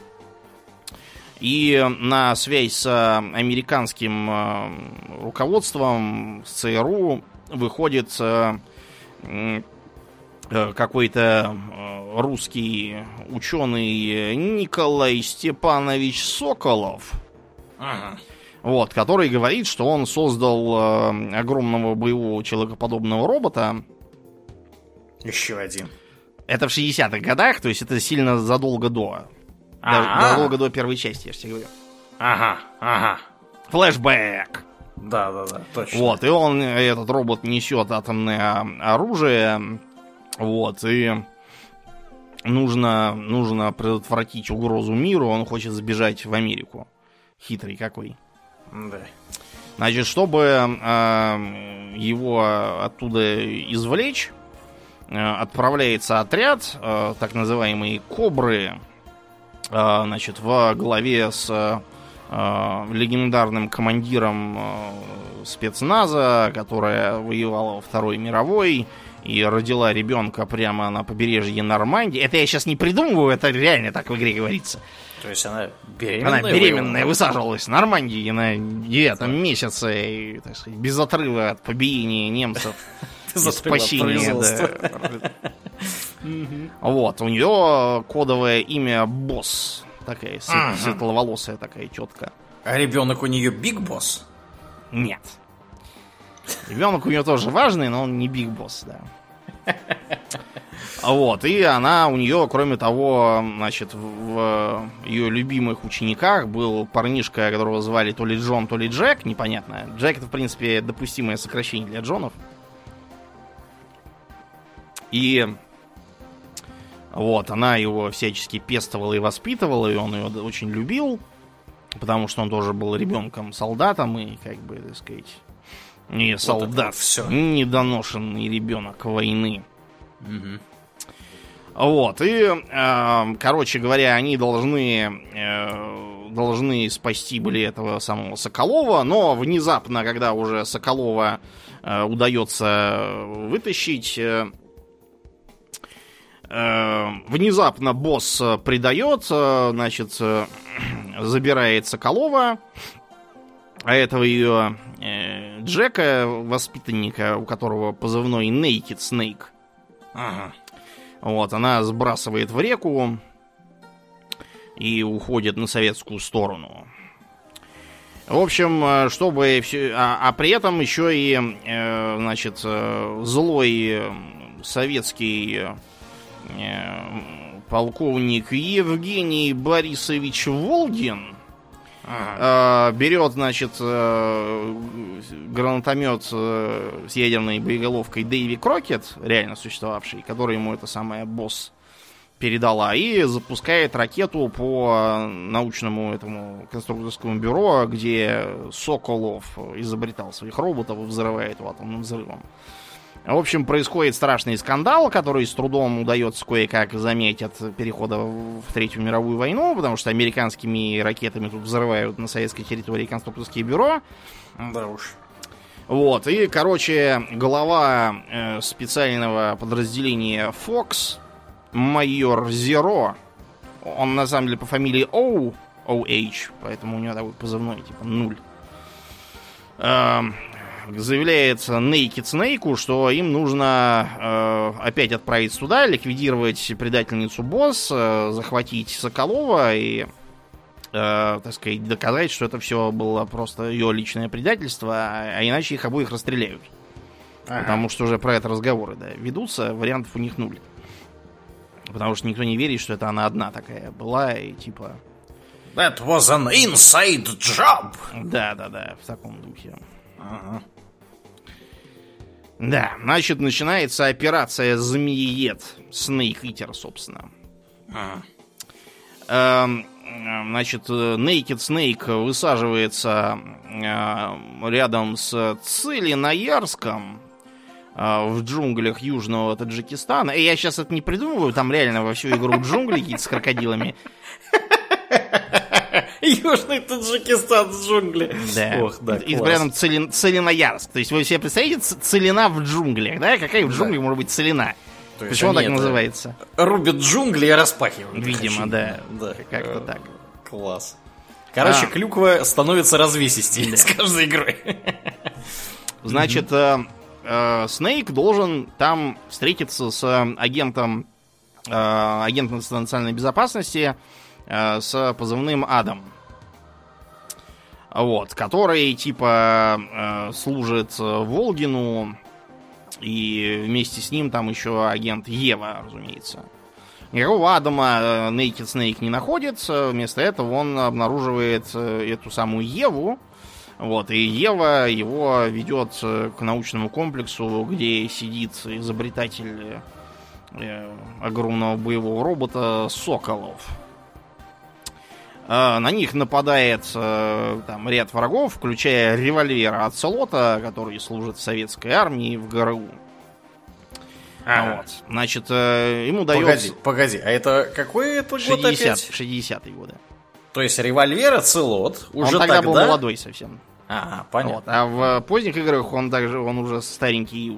И на связь с американским э, руководством, с ЦРУ, выходит э, э, какой-то русский ученый Николай Степанович Соколов.
Ага.
Вот, который говорит, что он создал э, огромного боевого человекоподобного робота.
Еще один.
Это в 60-х годах, то есть это сильно задолго до. Даже
А-а.
задолго до первой части, я же тебе говорю.
Ага, ага.
Флэшбэк.
Да, да, да, точно.
Вот, и он, этот робот несет атомное оружие. Вот, и нужно, нужно предотвратить угрозу миру. Он хочет сбежать в Америку. Хитрый какой.
Да.
Значит, чтобы э, его оттуда извлечь, э, отправляется отряд, э, так называемые Кобры, э, значит, во главе с э, легендарным командиром спецназа, которая воевала во Второй мировой и родила ребенка прямо на побережье Нормандии. Это я сейчас не придумываю, это реально так в игре говорится.
То есть она беременная?
Она беременная высаживалась в Нормандии на девятом месяце, и, так сказать, без отрыва от побиения немцев.
Без
спасения,
производства.
да. Вот, у нее кодовое имя Босс. Такая
Ага.
светловолосая такая тетка.
А ребенок у нее Биг Босс?
Нет. Ребенок у нее тоже важный, но он не Биг Босс, да. Вот, и она у нее, кроме того, значит, в, в ее любимых учениках был парнишка, которого звали то ли Джон, то ли Джек, непонятно. Джек это, в принципе, допустимое сокращение для Джонов. И вот, она его всячески пестовала и воспитывала, и он ее очень любил, потому что он тоже был ребенком-солдатом, и, как бы, так сказать, не солдат,
вот всё.
недоношенный ребенок войны. Вот, и, э, короче говоря, они должны, э, должны спасти были этого самого Соколова, но внезапно, когда уже Соколова э, удается вытащить, э, внезапно босс э, предает, э, значит, э, забирает Соколова, а этого ее э, Джека, воспитанника, у которого позывной Naked Snake,
Ага.
вот, она сбрасывает в реку и уходит на советскую сторону. В общем, э, чтобы все... А, а при этом еще и, э, значит, э, злой э, советский э, полковник Евгений Борисович Волгин э, берет, значит, э, гранатомет э, с ядерной боеголовкой Дэйви Крокет, реально существовавший, который ему это самое босс передала, и запускает ракету по научному этому конструкторскому бюро, где Соколов изобретал своих роботов и взрывает его атомным взрывом. В общем, происходит страшный скандал, который с трудом удается кое-как заметить от перехода в Третью мировую войну, потому что американскими ракетами тут взрывают на советской территории конструкторские бюро.
Да уж.
Вот, и, короче, глава э, специального подразделения Fox, майор Зеро, он на самом деле по фамилии Оу, OH, поэтому у него такой позывной, типа нуль. Эм, заявляет Naked Snake, что им нужно э, опять отправить туда, ликвидировать предательницу босс, э, захватить Соколова и, э, так сказать, доказать, что это все было просто ее личное предательство, а, а иначе их обоих расстреляют. Ага. Потому что уже про это разговоры да, ведутся, вариантов у них нуль. Потому что никто не верит, что это она одна такая была, и типа...
That was an inside job!
Да, да, да, в таком духе. Ага. Да, значит, начинается операция Змеиед. Snake Eater, собственно. Ага. Эм, значит, Naked Snake высаживается э, рядом с Целиноярском э, в джунглях Южного Таджикистана. И я сейчас это не придумываю, там реально во всю игру джунгли какие-то с крокодилами.
Южный Таджикистан с джунгли.
Да. Ох, да, И рядом Целин, Целиноярск. То есть вы себе представляете целина в джунглях, да? Какая в джунглях да. может быть целина? То Почему он так называется?
Рубят джунгли и распахивают.
Видимо, да. да. Как-то так.
Класс. Короче, а. клюква становится развесистее да. с каждой игрой.
Значит, э, э, Снейк должен там встретиться с агентом, э, агентом национальной безопасности, Э, с позывным Адам. Вот, который типа э, служит Волгину, и вместе с ним там еще агент Ева, разумеется. Никакого Адама э, Naked Snake не находится, вместо этого он обнаруживает эту самую Еву, вот, и Ева его ведет к научному комплексу, где сидит изобретатель огромного боевого робота Соколов. А, на них нападает э, там, ряд врагов, включая револьвера Ацелота, который служит в советской армии в ГРУ. А, вот. Значит, э, ему дается...
Погоди, погоди, а это какой это 60, год опять?
60-е годы.
То есть револьвер Ацелот уже
он тогда, тогда был молодой совсем.
А, понятно. Вот.
А в поздних играх он также он уже старенький,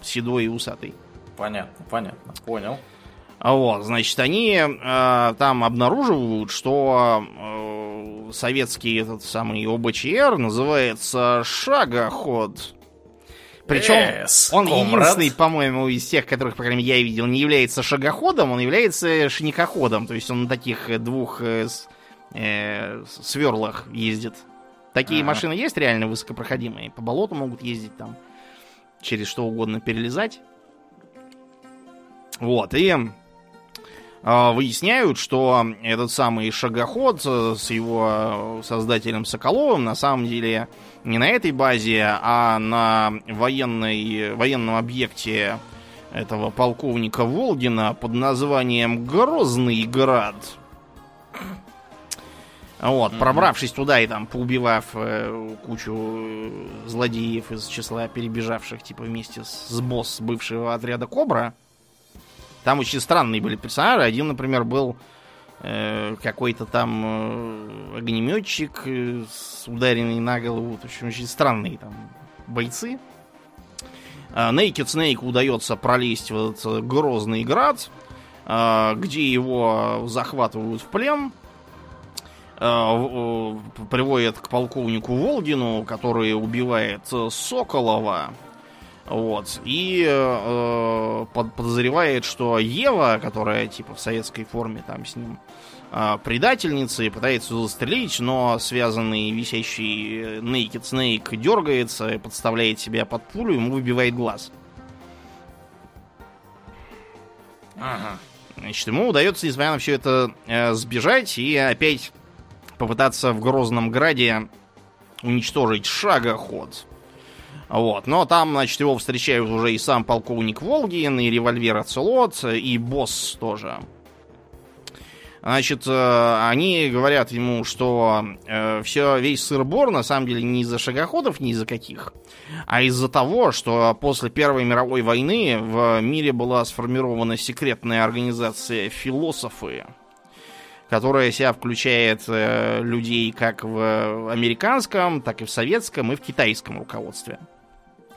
седой и усатый.
Понятно, понятно, понял.
Вот, значит, они э, там обнаруживают, что э, советский этот самый ОБЧР называется шагоход. Причем yes, он комрад. единственный, по-моему, из тех, которых, по крайней мере, я видел, не является шагоходом, он является шникоходом. То есть он на таких двух э, э, сверлах ездит. Такие ага. машины есть реально высокопроходимые. По болоту могут ездить там, через что угодно перелезать. Вот, и а, выясняют, что этот самый шагоход э, с его создателем Соколовым на самом деле не на этой базе, а на военной, военном объекте этого полковника Волгина под названием Грозный Град. Вот, mm-hmm. пробравшись туда и там поубивав э, кучу э, злодеев из числа перебежавших, типа вместе с, с босс бывшего отряда Кобра, там очень странные были персонажи. Один, например, был э, какой-то там э, огнеметчик э, с ударенный на голову. В общем, очень странные там бойцы. Э, Naked Snake удается пролезть в этот грозный град, э, где его захватывают в плен э, приводят к полковнику Волгину, который убивает Соколова, вот. И э, под, подозревает, что Ева, которая типа в советской форме там с ним э, предательница и пытается застрелить, но связанный висящий Naked Snake дергается и подставляет себя под пулю, ему выбивает глаз. Ага. Значит, ему удается, несмотря на все это, э, сбежать и опять попытаться в Грозном Граде уничтожить шагоход. Вот. Но там, значит, его встречают уже и сам полковник Волгин, и револьвер Ацелот, и босс тоже. Значит, э, они говорят ему, что э, все, весь сыр-бор на самом деле не из-за шагоходов, не из-за каких, а из-за того, что после Первой мировой войны в мире была сформирована секретная организация философы, которая себя включает э, людей как в американском, так и в советском и в китайском руководстве.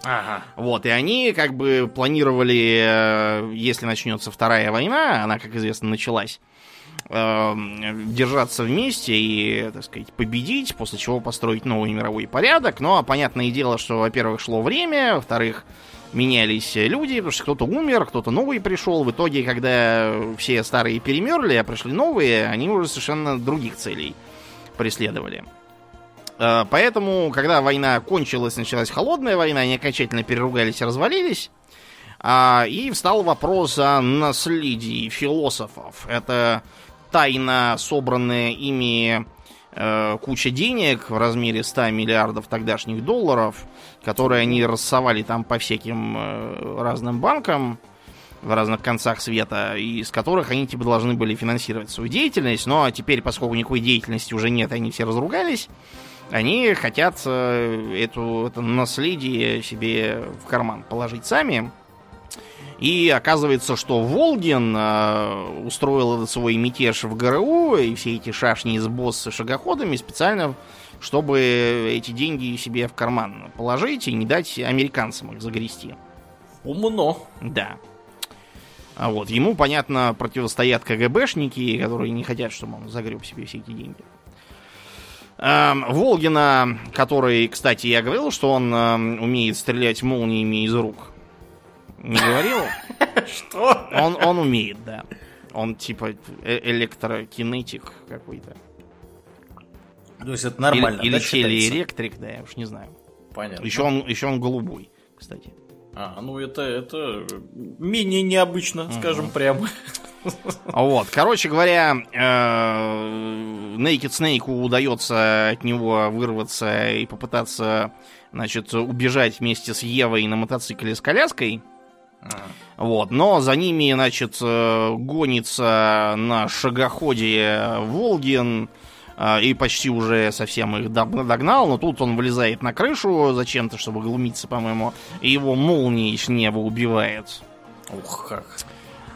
Ага.
Вот, и они как бы планировали, э, если начнется Вторая война, она, как известно, началась, э, держаться вместе и, так сказать, победить, после чего построить новый мировой порядок. Но понятное дело, что, во-первых, шло время, во-вторых, менялись люди, потому что кто-то умер, кто-то новый пришел. В итоге, когда все старые перемерли, а пришли новые, они уже совершенно других целей преследовали. Э, поэтому, когда война кончилась, началась холодная война, они окончательно переругались и развалились. А, и встал вопрос о наследии философов. Это тайно собранная ими э, куча денег в размере 100 миллиардов тогдашних долларов, которые они рассовали там по всяким э, разным банкам в разных концах света, из которых они типа должны были финансировать свою деятельность, но теперь, поскольку никакой деятельности уже нет, они все разругались, они хотят э, эту, это наследие себе в карман положить сами. И оказывается, что Волгин э, устроил этот свой мятеж в ГРУ и все эти шашни с босс шагоходами специально, чтобы эти деньги себе в карман положить и не дать американцам их загрести.
Умно.
Да. А вот, ему, понятно, противостоят КГБшники, которые не хотят, чтобы он загреб себе все эти деньги. Эм, Волгина, который, кстати, я говорил, что он эм, умеет стрелять молниями из рук. Не говорил?
Что?
Он, он умеет, да. Он типа э электрокинетик какой-то.
То есть это нормально,
Или,
да,
или телеэлектрик, да, я уж не знаю.
Понятно.
Еще он, еще он голубой, кстати.
А, ну это, это менее необычно, скажем прямо.
Вот, короче говоря, э, Naked Snake удается от него вырваться и попытаться, значит, убежать вместе с Евой на мотоцикле с коляской. Вот, но за ними, значит, э, гонится на шагоходе Волгин э, и почти уже совсем их дог- догнал, но тут он вылезает на крышу зачем-то, чтобы глумиться, по-моему, и его молнией с неба убивает.
Ух, как.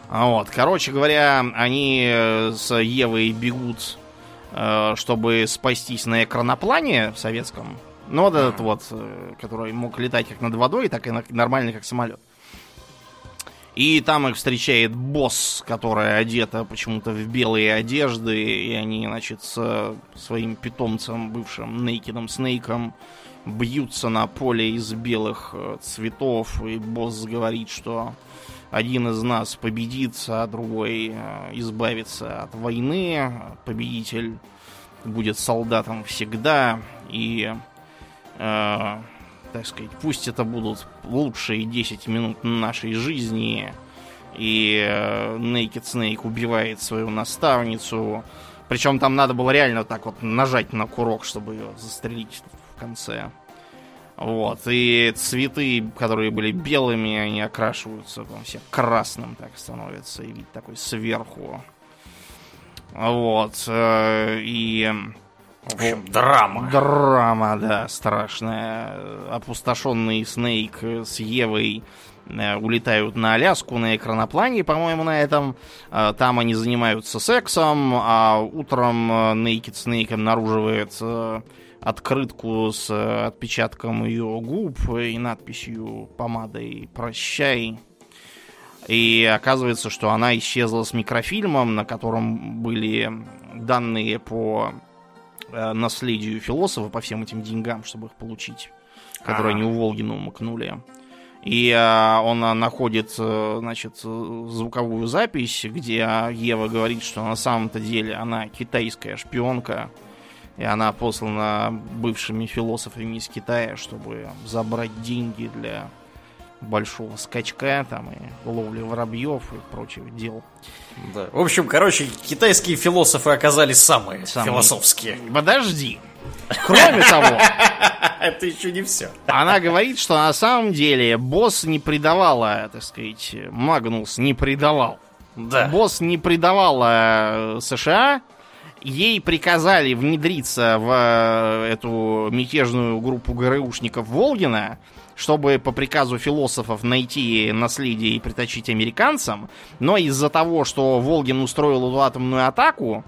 А Вот, короче говоря, они э, с Евой бегут, э, чтобы спастись на экраноплане в советском. Ну, вот этот вот, э, который мог летать как над водой, так и нормально, как самолет. И там их встречает босс, которая одета почему-то в белые одежды, и они, значит, с своим питомцем, бывшим Нейкидом Снейком, бьются на поле из белых цветов, и босс говорит, что один из нас победит, а другой э, избавится от войны. Победитель будет солдатом всегда. И, э, так сказать, пусть это будут лучшие 10 минут нашей жизни. И э, Naked Snake убивает свою наставницу. Причем там надо было реально так вот нажать на курок, чтобы ее застрелить в конце. Вот, и цветы, которые были белыми, они окрашиваются там все красным так становится, и вид такой сверху. Вот, э, и...
В общем, драма.
Драма, да, страшная. Опустошенный Снейк с Евой э, улетают на Аляску на экраноплане, по-моему, на этом. Э, Там они занимаются сексом, а утром Naked Snake обнаруживает открытку с э, отпечатком ее губ и надписью помадой «Прощай». И оказывается, что она исчезла с микрофильмом, на котором были данные по э, наследию философа, по всем этим деньгам, чтобы их получить, которые
Ага.
они у Волгина умыкнули. И э, он находит, значит, звуковую запись, где Ева говорит, что на самом-то деле она китайская шпионка, и она послана бывшими философами из Китая, чтобы забрать деньги для большого скачка там и ловли воробьев и прочих дел.
Да. В общем, короче, китайские философы оказались самые,
Самые.
философские.
Подожди. Кроме того,
Это еще не все.
она говорит, что на самом деле босс не предавала, так сказать, Магнус не предавал.
Да.
Босс не предавала э, США. Ей приказали внедриться в э, эту мятежную группу ГРУшников Волгина, чтобы по приказу философов найти наследие и притащить американцам. Но из-за того, что Волгин устроил эту атомную атаку,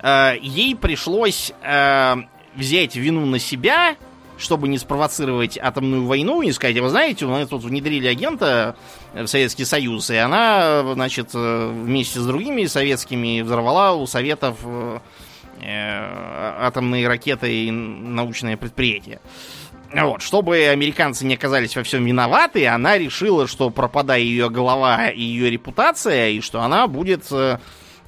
э, ей пришлось э, взять вину на себя чтобы не спровоцировать атомную войну, и сказать, вы знаете, мы тут внедрили агента в Советский Союз, и она, значит, вместе с другими советскими взорвала у Советов э, атомные ракеты и научные предприятия. Вот, чтобы американцы не оказались во всем виноваты, она решила, что пропадая ее голова и ее репутация, и что она будет, э,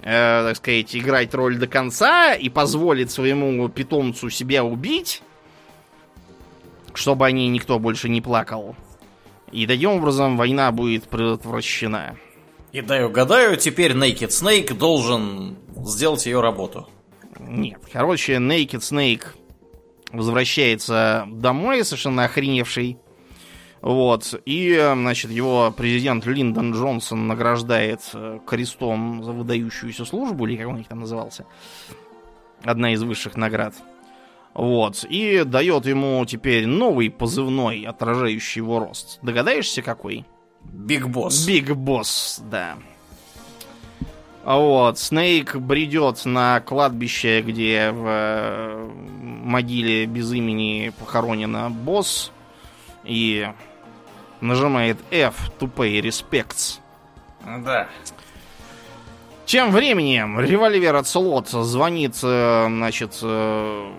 э, так сказать, играть роль до конца и позволит своему питомцу себя убить, чтобы о ней никто больше не плакал. И таким образом война будет предотвращена.
И дай угадаю, теперь Naked Snake должен сделать ее работу.
Нет, короче, Naked Snake возвращается домой, совершенно охреневший. Вот. И, значит, его президент Линдон Джонсон награждает э, крестом за выдающуюся службу, или как он их там назывался. Одна из высших наград. Вот. И дает ему теперь новый позывной, отражающий его рост. Догадаешься, какой?
Биг Босс.
Биг Босс, да. Вот, Снейк бредет на кладбище, где в э, могиле без имени похоронена босс, и нажимает F to pay respects.
Да.
Тем временем револьвер от Слот звонит, э, значит, э,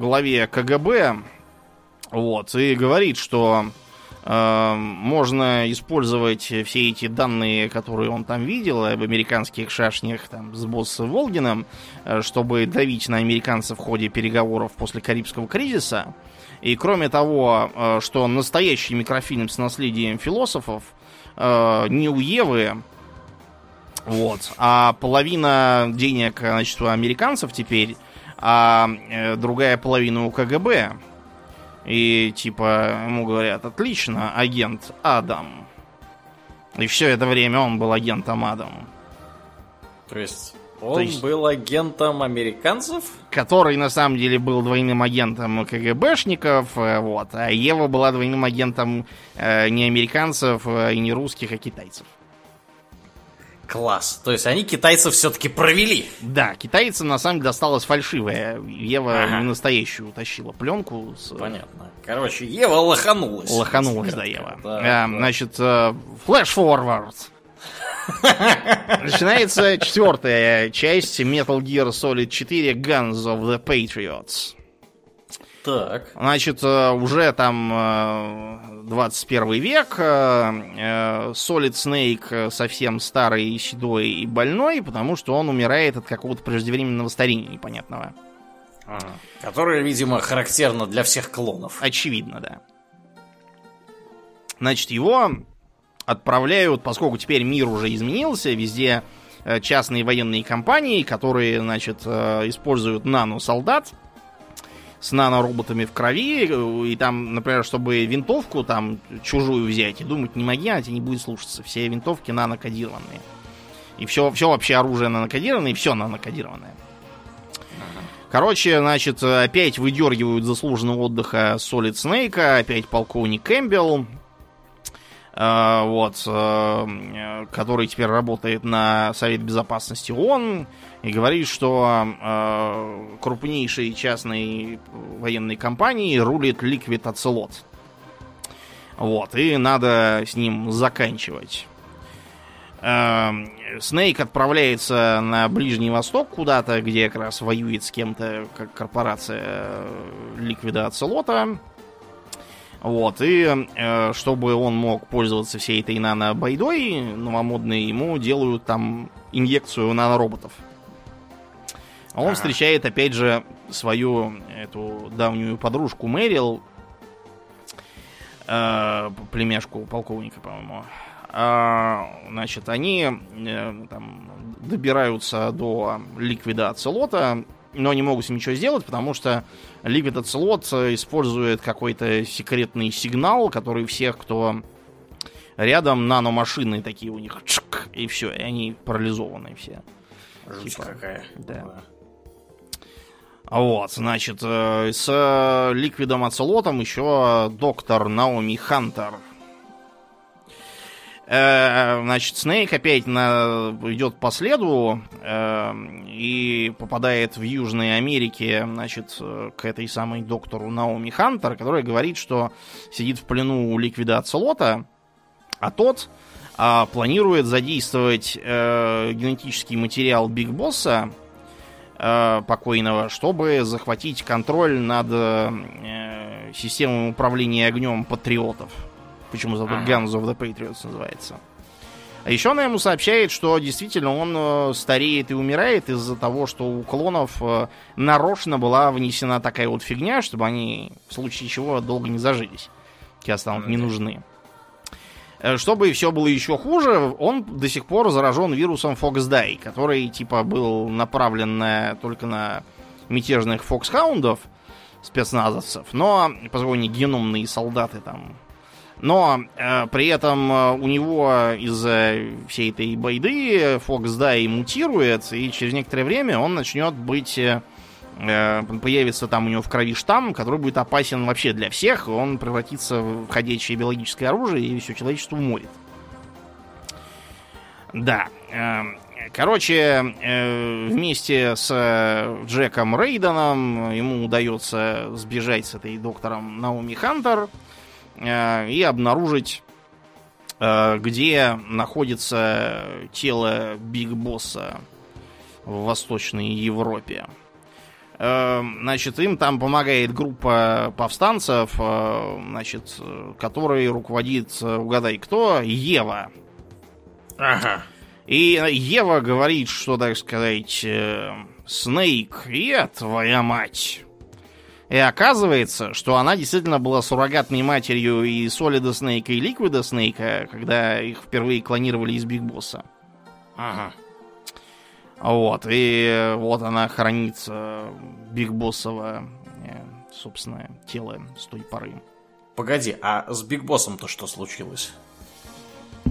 главе КГБ, вот, и говорит, что э, можно использовать все эти данные, которые он там видел об американских шашнях там, с боссом Волгином, э, чтобы давить на американцев в ходе переговоров после Карибского кризиса. И кроме того, э, что настоящий микрофильм с наследием философов э, не у Евы, вот, а половина денег, значит, у американцев теперь, а э, другая половина у КГБ. И типа ему говорят, отлично, агент Адам. И все это время он был агентом Адам.
То есть он То есть, был агентом американцев?
Который на самом деле был двойным агентом КГБшников, э, вот, а Ева была двойным агентом э, не американцев э, и не русских, а китайцев.
Класс. То есть они китайцев все-таки провели.
Да, китайцам на самом деле досталась фальшивая. Ева ага. не настоящую утащила пленку. С...
Понятно. Короче, Ева лоханулась.
Лоханулась, да, Ева. Да, а, да. Значит, flash-forward. Начинается четвертая часть Metal Gear Solid 4 Guns of the Patriots.
Так.
Значит, э, уже там 21 э, век, э, Solid Snake совсем старый, седой и больной, потому что он умирает от какого-то преждевременного старения непонятного.
Ага. Которое, видимо, характерно для всех клонов.
Очевидно, да. Значит, его отправляют, поскольку теперь мир уже изменился, везде частные военные компании, которые, значит, используют нано-солдат, с нанороботами в крови, и там, например, чтобы винтовку там чужую взять, и думать не моги, она тебя не будет слушаться. Все винтовки нанокодированные. И все, все вообще оружие нанокодированное, и все нанокодированное. Короче, значит, опять выдергивают заслуженного отдыха Солид Снейка, опять полковник Кэмпбелл, э, вот, э, который теперь работает на Совет Безопасности ООН и говорит, что э, крупнейшей частной военной компании рулит Liquid Ocelot. Вот, и надо с ним заканчивать. Э, Снейк отправляется на Ближний Восток куда-то, где как раз воюет с кем-то, как корпорация Ликвида Оцелота. Вот, и э, чтобы он мог пользоваться всей этой нано-байдой новомодной, ему делают там инъекцию нанороботов. роботов а он ага. встречает, опять же, свою эту давнюю подружку Мэрил, э, племяшку полковника, по-моему. А, значит, они э, там, добираются до ликвида Ацелота, но не могут с ним ничего сделать, потому что Ликвид Оцелот использует какой-то секретный сигнал, который всех, кто рядом, наномашины такие у них, чик, и все, и они парализованы все.
Жуть типа, какая.
Да. да. Вот, значит, э, с Ликвидом Оцелотом еще доктор Наоми Хантер. Э, значит, Снейк опять на, идет по следу э, и попадает в Южной Америке, значит, к этой самой доктору Наоми Хантер, которая говорит, что сидит в плену у ликвида Ацелота, а тот э, планирует задействовать э, генетический материал Биг Босса э, покойного, чтобы захватить контроль над э, системой управления огнем патриотов. Почему зато ага. Guns of the Patriots называется. А еще она ему сообщает, что действительно он э, стареет и умирает из-за того, что у клонов э, нарочно была внесена такая вот фигня, чтобы они в случае чего долго не зажились. Те станут не нужны. Э, чтобы все было еще хуже, он до сих пор заражен вирусом Foxdie, который типа был направлен на, только на мятежных фоксхаундов, спецназовцев, но, позвони, геномные солдаты там но э, при этом э, у него из-за всей этой байды Фокс да и мутирует, и через некоторое время он начнет быть... Э, э, появится там у него в крови штамм, который будет опасен вообще для всех, он превратится в ходячее биологическое оружие и все человечество уморит. Да. Э, короче, вместе с Джеком Рейденом ему удается сбежать с этой доктором Наоми Хантер. Э, и обнаружить, э, где находится тело Биг Босса в Восточной Европе. Э, значит, им там помогает группа повстанцев, значит, которой руководит, угадай кто, Ева.
Ага.
И Ева говорит, что, так сказать, Снейк, я твоя мать. И оказывается, что она действительно была суррогатной матерью и Солида Снейка, и Ликвида Снейка, когда их впервые клонировали из Биг Босса.
Ага.
Вот, и вот она хранится Биг Боссово, э, собственно, тело с той поры.
Погоди, а с Биг Боссом-то что случилось?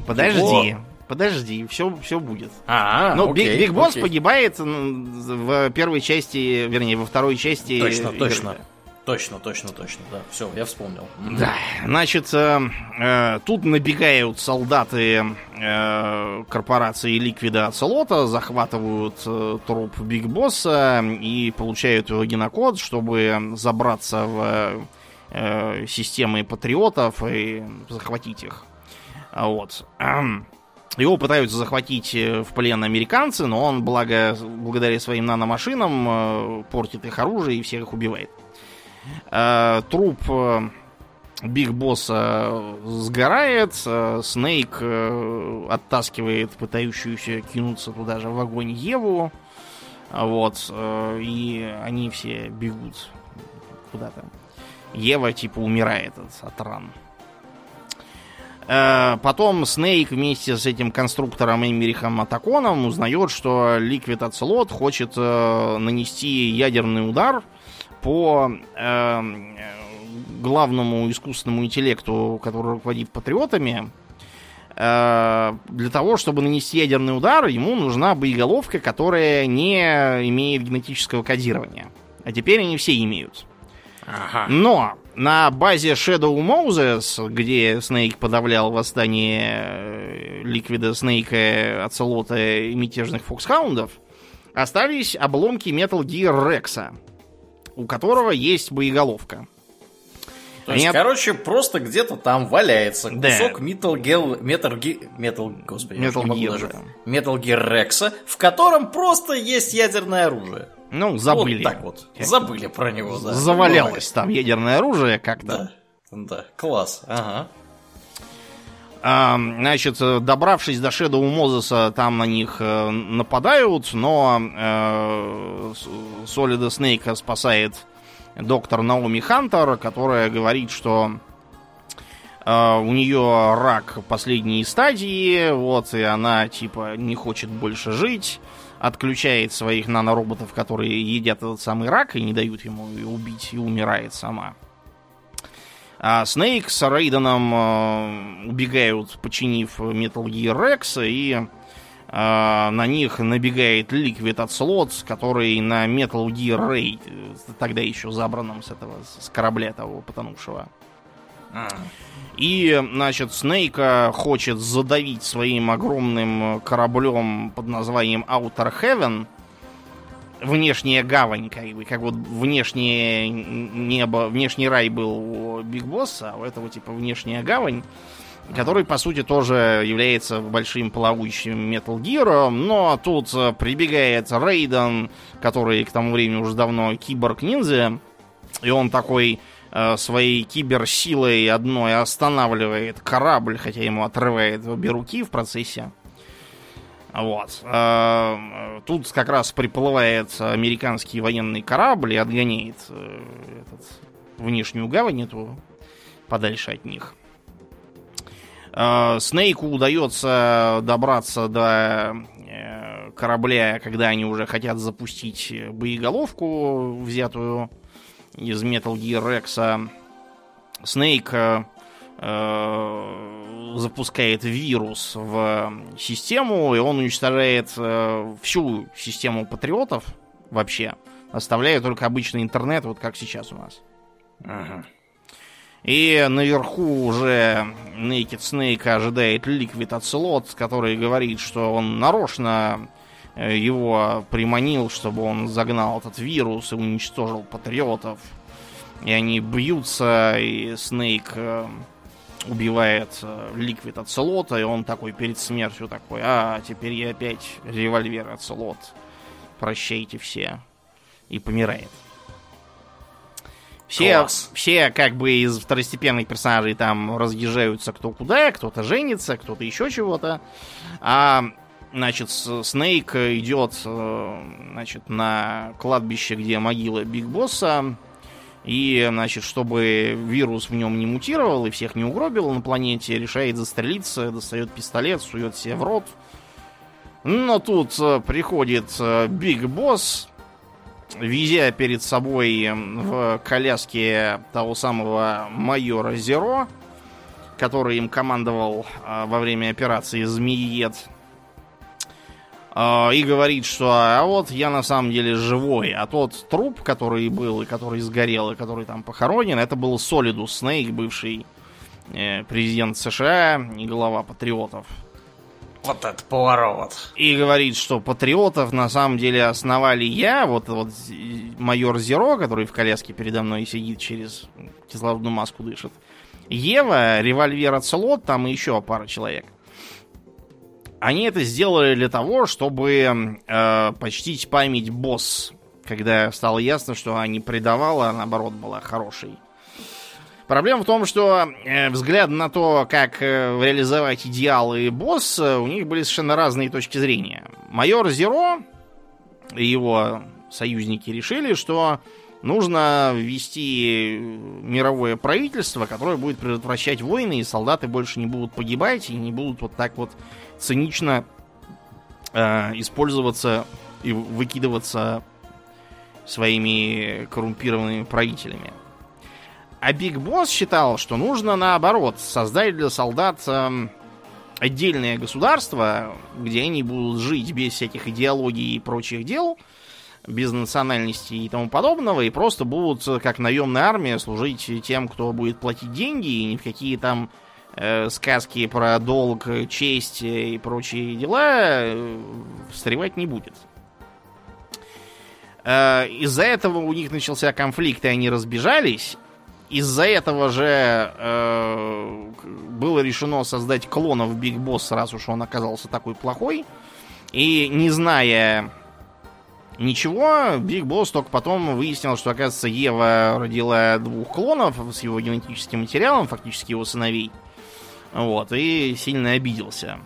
Подожди. Его... Подожди, все, все будет.
А,
ну, окей, Биг, Биг Босс погибает в первой части, вернее, во второй части.
Точно, точно. Точно, точно, точно, да. Все, я вспомнил.
Да, значит, э, э, тут набегают солдаты э, корпорации Ликвида Оцелота, захватывают э, труп Биг Босса и получают его генокод, чтобы забраться в э, системы патриотов и захватить их. Вот. Его пытаются захватить э, в плен американцы, но он, благо, благодаря своим наномашинам, э, портит их оружие и всех их убивает. Э, труп Биг Босса сгорает, Снейк оттаскивает пытающуюся кинуться туда же в огонь Еву. Вот, и они все бегут куда-то. Ева, типа, умирает от, от ран. Э, потом Снейк вместе с этим конструктором Эмерихом Отаконом узнает, что Ликвид Оцелот хочет э, нанести ядерный удар по э, главному искусственному интеллекту, который руководит патриотами. Э, для того, чтобы нанести ядерный удар, ему нужна боеголовка, которая не имеет генетического кодирования. А теперь они все имеют.
Ага.
Но на базе Shadow Moses, где Снейк подавлял восстание э, Ликвида Снейка, Оцелота и мятежных фоксхаундов, остались обломки Metal Gear Rex, у которого есть боеголовка.
То есть, Они... короче, просто где-то там валяется кусок да. Metal Gear... Metal Gear... Metal... Господи,
Metal Gear, даже...
Metal Gear Rex, в котором просто есть ядерное оружие.
Ну, забыли.
Вот так вот. Забыли про него, да.
Завалялось там ядерное оружие как-то.
Да, да. класс. Ага.
А, значит, добравшись до Шедоу Мозеса, там на них э, нападают, но э, Солида Снейка спасает доктор Наоми Хантер, которая говорит, что э, у нее рак последней стадии, вот, и она, типа, не хочет больше жить отключает своих нанороботов, которые едят этот самый рак и не дают ему убить, и умирает сама. А Снейк с Рейденом э, убегают, починив Metal Gear Rex, и э, на них набегает Liquid от Слот, который на Metal Gear Ray, тогда еще забранном с этого, с корабля того потонувшего. И, значит, Снейка хочет задавить своим огромным кораблем под названием Outer Heaven. Внешняя гавань, как бы, как вот внешнее небо, внешний рай был у Биг Босса, а у этого типа внешняя гавань, который, по сути, тоже является большим плавающим Metal Gear, но тут прибегает Рейден, который к тому времени уже давно киборг-ниндзя, и он такой Э, своей киберсилой одной останавливает корабль, хотя ему отрывает обе руки в процессе. Вот. Э, тут как раз приплывает американский военный корабль и отгоняет э, этот, внешнюю гавань эту подальше от них. Снейку удается добраться до корабля, когда они уже хотят запустить боеголовку, взятую из Metal Gear Rex. Снейк э, э, запускает вирус в систему, и он уничтожает э, всю систему патриотов вообще, оставляя только обычный интернет, вот как сейчас у нас. Ага. И наверху уже Naked Snake ожидает Liquid Ocelot, который говорит, что он нарочно его приманил, чтобы он загнал этот вирус и уничтожил патриотов. И они бьются, и Снейк э, убивает Ликвид от Целота, и он такой перед смертью такой, а, теперь я опять револьвер от Целот. Прощайте все. И помирает. Все, все как бы из второстепенных персонажей там разъезжаются кто куда, кто-то женится, кто-то еще чего-то. А Значит, Снейк идет э, значит, на кладбище, где могила Биг Босса. И, значит, чтобы вирус в нем не мутировал и всех не угробил на планете, решает застрелиться, достает пистолет, сует себе в рот. Но тут э, приходит э, Биг Босс, везя перед собой в коляске того самого майора Зеро, который им командовал во время операции «Змеиед». А, и говорит, что а вот я на самом деле живой, а тот труп, который был и который сгорел, и который там похоронен, это был Солидус Снейк, бывший э, президент США и глава патриотов.
Вот это поворот.
И говорит, что патриотов на самом деле основали я, вот, вот майор Зеро, который в коляске передо мной сидит через кислородную маску дышит. Ева, револьвер от Солод, там и еще пара человек. Они это сделали для того, чтобы э, почтить память босс, когда стало ясно, что не предавала, а наоборот была хорошей. Проблема в том, что э, взгляд на то, как э, реализовать идеалы босса, у них были совершенно разные точки зрения. Майор Зеро и его союзники решили, что нужно ввести мировое правительство, которое будет предотвращать войны, и солдаты больше не будут погибать и не будут вот так вот цинично э, использоваться и выкидываться своими коррумпированными правителями. А Биг Босс считал, что нужно наоборот создать для солдат э, отдельное государство, где они будут жить без всяких идеологий и прочих дел, без национальности и тому подобного, и просто будут, как наемная армия, служить тем, кто будет платить деньги, и ни в какие там э, сказки про долг, честь и прочие дела э, встревать не будет. Э, из-за этого у них начался конфликт, и они разбежались. Из-за этого же э, было решено создать клонов Биг Босс, раз уж он оказался такой плохой. И не зная ничего, Биг Босс только потом выяснил, что, оказывается, Ева родила двух клонов с его генетическим материалом, фактически его сыновей. Вот, и сильно обиделся.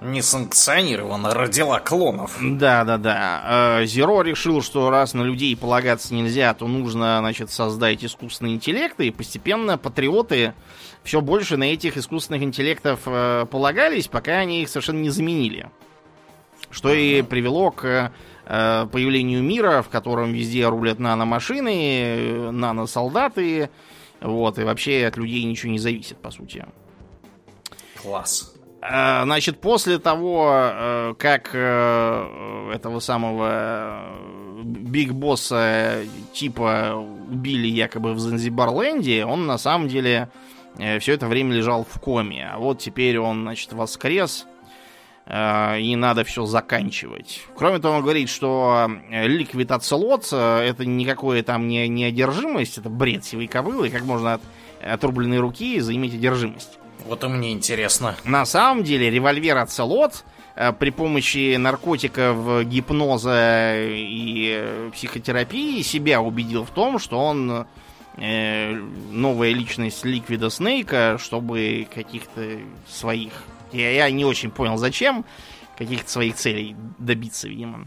Несанкционированно родила клонов.
Да, да, да. Э, Зеро решил, что раз на людей полагаться нельзя, то нужно, значит, создать искусственные интеллекты, и постепенно патриоты все больше на этих искусственных интеллектов э, полагались, пока они их совершенно не заменили. Что и привело к э, появлению мира, в котором везде рулят наномашины, наносолдаты, вот, и вообще от людей ничего не зависит, по сути.
Класс.
Э, значит, после того, э, как э, этого самого Биг Босса типа убили якобы в Занзибарленде, он на самом деле все это время лежал в коме. А вот теперь он, значит, воскрес, и надо все заканчивать. Кроме того, он говорит, что ликвид оцелот это никакое там не, не одержимость, это бред сивой кобылы, как можно от отрубленной руки заиметь одержимость.
Вот и мне интересно.
На самом деле револьвер оцелот Э, при помощи наркотиков, гипноза и э, психотерапии себя убедил в том, что он э, новая личность Ликвида Снейка, чтобы каких-то своих... Я, я не очень понял, зачем. Каких-то своих целей добиться, видимо.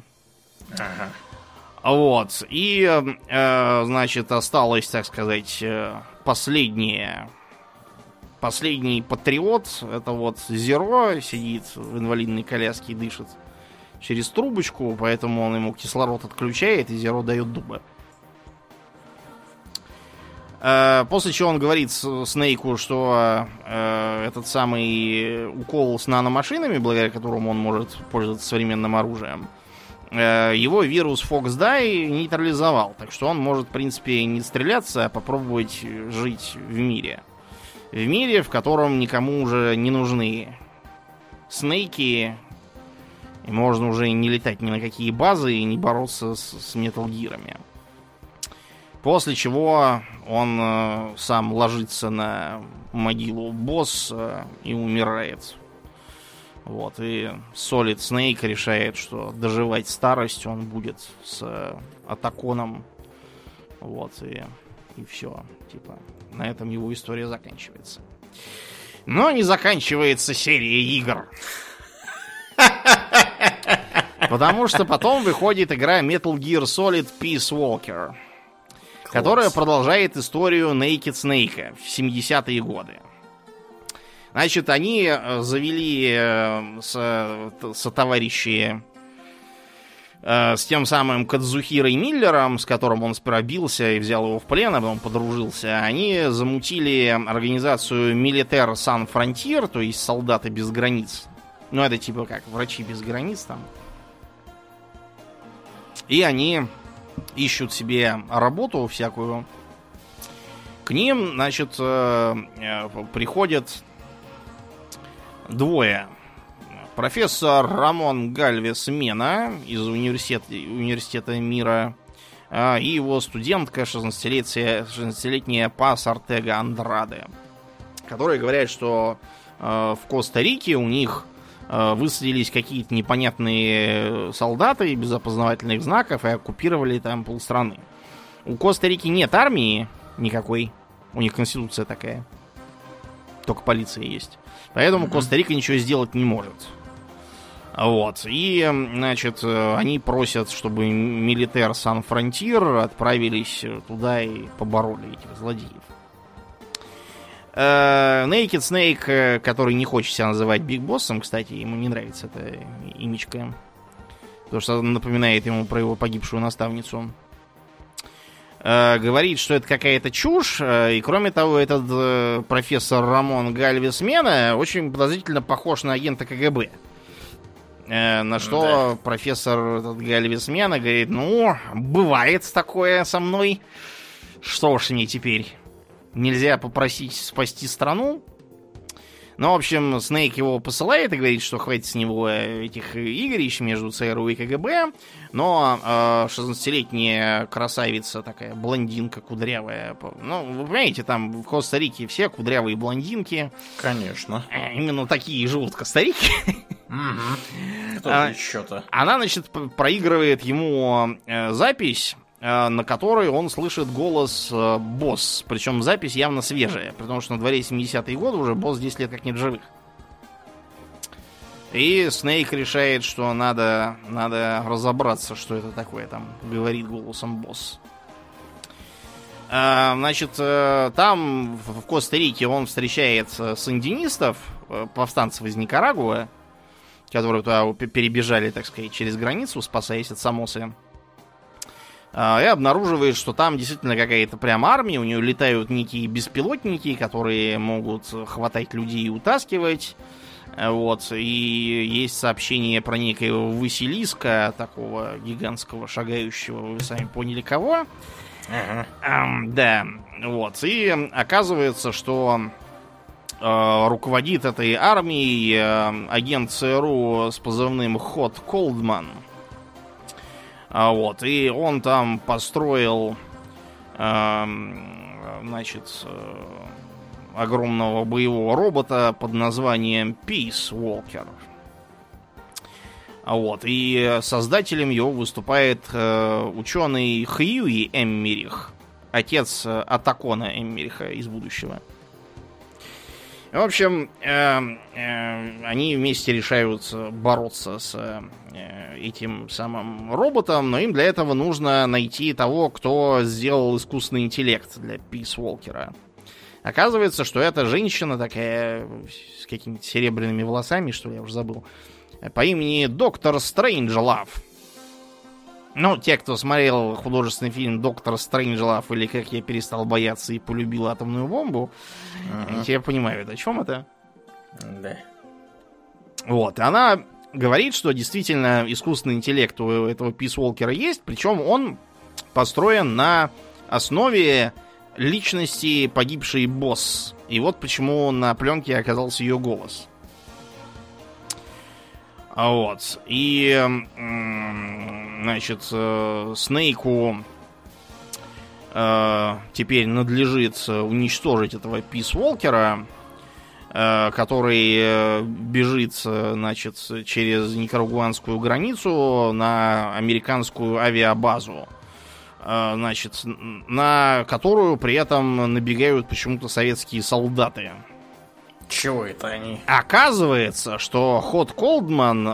Ага. Вот. И, э, значит, осталось, так сказать, последнее Последний патриот, это вот Зеро, сидит в инвалидной коляске и дышит через трубочку, поэтому он ему кислород отключает, и Зеро дает дубы. Э, после чего он говорит Снейку, что э, этот самый укол с наномашинами, благодаря которому он может пользоваться современным оружием, э, его вирус Fox Die нейтрализовал. Так что он может, в принципе, не стреляться, а попробовать жить в мире. В мире, в котором никому уже не нужны снейки, и можно уже не летать ни на какие базы и не бороться с, с Gear'ами. После чего он э, сам ложится на могилу босса и умирает. Вот, и Solid Snake решает, что доживать старость он будет с Атаконом. Вот, и, и все. Типа, на этом его история заканчивается. Но не заканчивается серия игр. Потому что потом выходит игра Metal Gear Solid Peace Walker, которая продолжает историю Naked Snake в 70-е годы. Значит, они э, завели э, со, со товарищи с тем самым Кадзухирой Миллером, с которым он сперва бился и взял его в плен, а потом подружился, они замутили организацию Милитер Сан Фронтир, то есть солдаты без границ. Ну, это типа как врачи без границ там. И они ищут себе работу всякую. К ним, значит, э, э, приходят двое Профессор Рамон Гальвес Мена из университета, университета мира а, и его студентка 16-летняя, 16 Пас Артега Андраде, которые говорят, что э, в Коста-Рике у них э, высадились какие-то непонятные солдаты без опознавательных знаков и оккупировали там полстраны. У Коста-Рики нет армии никакой, у них конституция такая, только полиция есть. Поэтому Коста-Рика ничего сделать не может. Вот. И, значит, э, они просят, чтобы милитер Сан-Фронтир отправились туда и побороли этих злодеев. Э, Snake, э, который не хочет себя называть Биг Боссом, кстати, ему не нравится эта имечка. Потому что напоминает ему про его погибшую наставницу. Говорит, что это какая-то чушь. И кроме того, этот профессор Рамон Гальвесмена очень подозрительно похож на агента КГБ. Э, на что да. профессор Гальвисмена говорит, ну, бывает такое со мной. Что ж мне теперь? Нельзя попросить спасти страну? Ну, в общем, Снейк его посылает и говорит, что хватит с него этих игрищ между ЦРУ и КГБ. Но э, 16-летняя красавица, такая блондинка кудрявая. Ну, вы понимаете, там в Коста-Рике все кудрявые блондинки.
Конечно.
Э, именно такие живут Коста-Рике.
Кто а, еще-то?
Она, значит, проигрывает ему э, запись Э, на которой он слышит голос э, босс. Причем запись явно свежая, потому что на дворе 70-е годы уже босс 10 лет как нет живых. И Снейк решает, что надо, надо разобраться, что это такое там, говорит голосом босс. Э, значит, там, в Коста-Рике, он встречает сандинистов, повстанцев из Никарагуа, которые туда перебежали, так сказать, через границу, спасаясь от Самосы. А, и обнаруживает, что там действительно какая-то прям армия, у нее летают некие беспилотники, которые могут хватать людей и утаскивать. Вот, и есть сообщение про некоего Василиска, такого гигантского шагающего, вы сами поняли кого. Ага. Um, да, вот, и оказывается, что э, руководит этой армией э, агент ЦРУ с позывным Ход Колдман. А вот, и он там построил, э, значит, э, огромного боевого робота под названием Peace Walker. А вот, и создателем его выступает э, ученый Хьюи Эммерих, отец э, Атакона Эммериха из будущего. В общем, э, э, они вместе решают бороться с э, этим самым роботом, но им для этого нужно найти того, кто сделал искусственный интеллект для Пис Уолкера. Оказывается, что эта женщина такая с какими-то серебряными волосами, что ли, я уже забыл, по имени Доктор Стрэнджлав. Ну, те, кто смотрел художественный фильм Доктор Стрэнджлав или Как я перестал бояться и полюбил атомную бомбу, uh-huh. те понимают, о чем это.
Да.
Вот, она говорит, что действительно искусственный интеллект у этого Писволкера есть, причем он построен на основе личности погибшей босс. И вот почему на пленке оказался ее голос. Вот. И, значит, э, Снейку э, теперь надлежит уничтожить этого Писволкера, э, который бежит, значит, через никарагуанскую границу на американскую авиабазу. Значит, на которую при этом набегают почему-то советские солдаты.
Чего это они?
Оказывается, что Ход Колдман, э,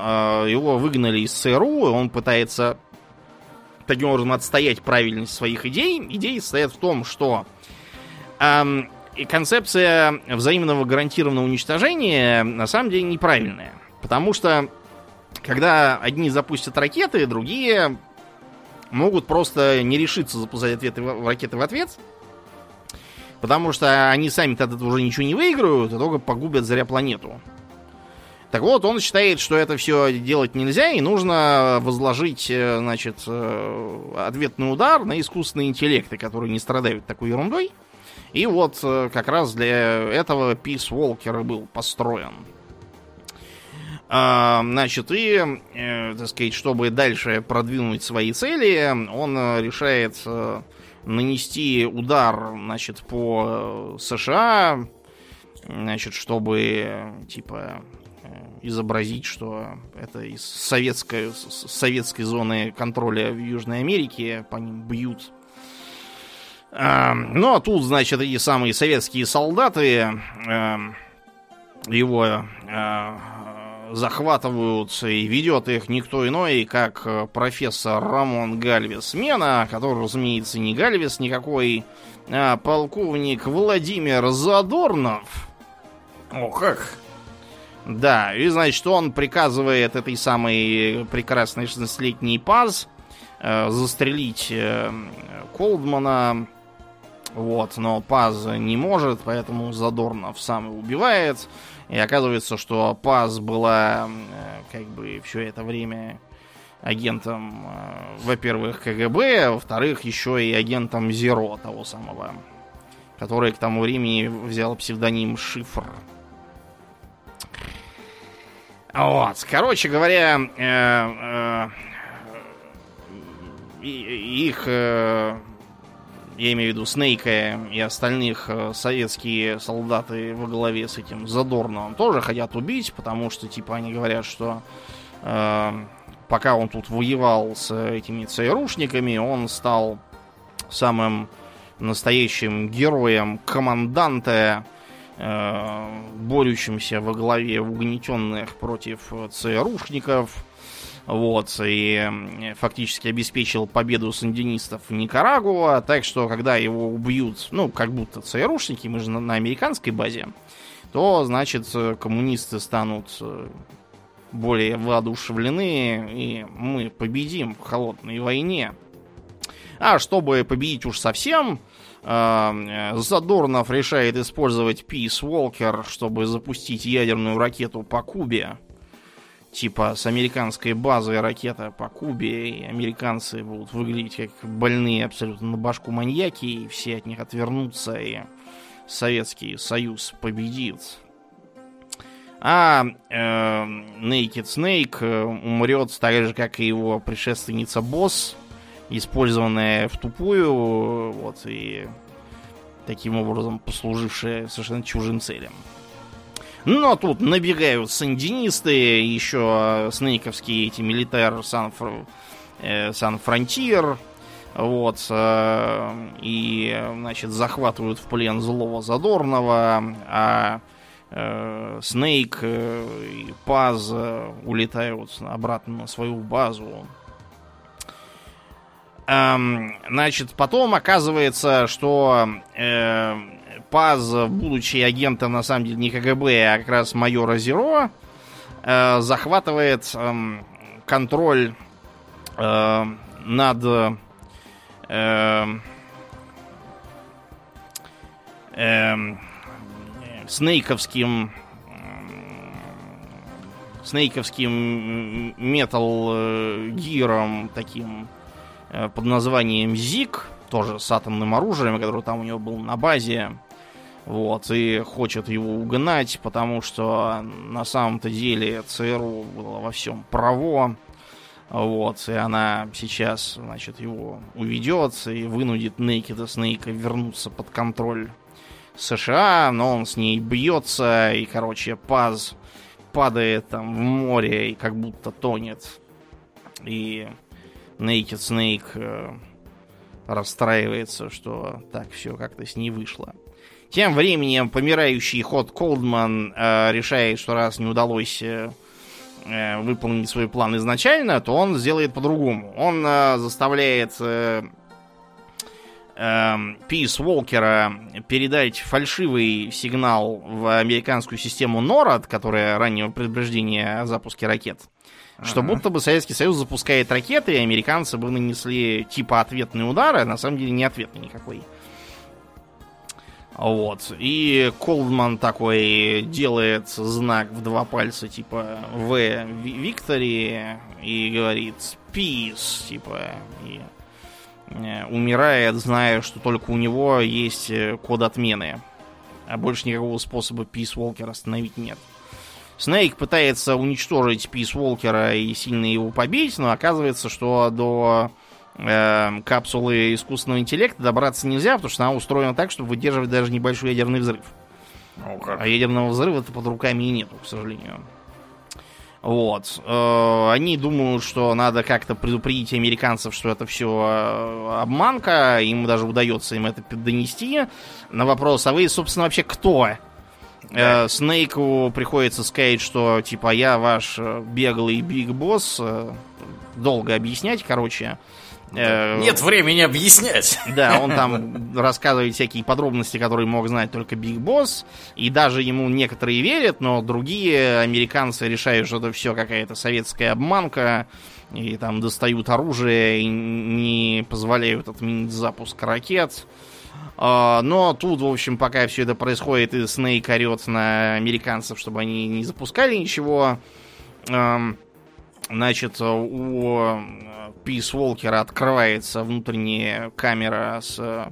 его выгнали из ЦРУ, он пытается таким образом отстоять правильность своих идей. Идеи состоят в том, что эм, концепция взаимного гарантированного уничтожения на самом деле неправильная. Потому что когда одни запустят ракеты, другие могут просто не решиться запускать ответы, ракеты в ответ – Потому что они сами тогда уже ничего не выиграют, а только погубят зря планету. Так вот, он считает, что это все делать нельзя, и нужно возложить, э, значит, э, ответный удар на искусственные интеллекты, которые не страдают такой ерундой. И вот э, как раз для этого Peace Walker был построен. А, значит, и, так сказать, чтобы дальше продвинуть свои цели, он решает нанести удар, значит, по э, США, значит, чтобы, типа, э, изобразить, что это из советской, советской зоны контроля в Южной Америке по ним бьют. А, ну, а тут, значит, эти самые советские солдаты э, его захватываются и ведет их никто иной, как э, профессор Рамон Гальвес Мена, который, разумеется, не Гальвес никакой, а полковник Владимир Задорнов.
О, как?
Да, и значит, он приказывает этой самой прекрасной 16-летней Паз э, застрелить э, Колдмана. Вот, но Паз не может, поэтому Задорнов сам и убивает. И оказывается, что Паз была э, как бы все это время агентом, э, во-первых, КГБ, а во-вторых, еще и агентом Зеро, того самого, который к тому времени взял псевдоним Шифр. Вот, короче говоря, э, их я имею в виду Снейка и остальных э, советские солдаты во главе с этим Задорновым тоже хотят убить, потому что, типа, они говорят, что э, пока он тут воевал с этими ЦРУшниками, он стал самым настоящим героем команданта, э, борющимся во главе угнетенных против ЦРУшников, вот, и фактически обеспечил победу сандинистов в Никарагуа, так что, когда его убьют, ну, как будто ЦРУшники, мы же на, на американской базе, то, значит, коммунисты станут э, более воодушевлены, и мы победим в холодной войне. А чтобы победить уж совсем, э, Задорнов решает использовать Peace Walker, чтобы запустить ядерную ракету по Кубе типа с американской базы ракета по Кубе, и американцы будут выглядеть как больные абсолютно на башку маньяки, и все от них отвернутся и Советский Союз победит. А э, Naked Snake э, умрет так же, как и его предшественница Босс, использованная в тупую, вот, и таким образом послужившая совершенно чужим целям. Но тут набегают сандинисты, еще снейковские эти милитар Сан, э, вот, э, и, значит, захватывают в плен злого Задорного, а э, Снейк и Паз улетают обратно на свою базу. Эм, значит, потом оказывается, что Паз, будучи агентом на самом деле не КГБ, а как раз майора Зеро, э, захватывает э, контроль э, над э, э, снейковским снейковским метал э, гиром таким Э, под названием Зик, тоже с атомным оружием, который там у него был на базе. Вот, и хочет его угнать, потому что на самом-то деле ЦРУ было во всем право. Вот, и она сейчас, значит, его уведет и вынудит Нейкида Снейка вернуться под контроль США, но он с ней бьется, и, короче, Паз падает там в море и как будто тонет. И Naked Snake э, расстраивается, что так все как-то с ней вышло. Тем временем помирающий ход Колдман э, решает, что раз не удалось э, э, выполнить свой план изначально, то он сделает по-другому. Он э, заставляет э, э, Пис Волкера передать фальшивый сигнал в американскую систему NORAD, которая раннего предупреждения о запуске ракет. Что будто бы Советский Союз запускает ракеты, и американцы бы нанесли типа ответные удары, а на самом деле не ответный никакой. Вот. И Колдман такой делает знак в два пальца, типа В Виктори, и говорит Peace, типа, и э, умирает, зная, что только у него есть э, код отмены. А больше никакого способа Peace Walker остановить нет. Снейк пытается уничтожить Пис Волкера и сильно его побить, но оказывается, что до э, капсулы искусственного интеллекта добраться нельзя, потому что она устроена так, чтобы выдерживать даже небольшой ядерный взрыв. Ну, а ядерного взрыва-то под руками и нету, к сожалению. Вот. Э, они думают, что надо как-то предупредить американцев, что это все э, обманка. Им даже удается им это донести. На вопрос, а вы, собственно, вообще кто? Э, Снейку приходится сказать, что типа я ваш э, беглый биг босс. Э, долго объяснять, короче.
Нет времени объяснять.
Да, он там рассказывает всякие подробности, которые мог знать только Биг Босс. И даже ему некоторые верят, но другие американцы решают, что это все какая-то советская обманка. И там достают оружие и не позволяют отменить запуск ракет. А, но тут, в общем, пока все это происходит, и Снейк орет на американцев, чтобы они не запускали ничего. Значит, у Пис Волкера открывается внутренняя камера с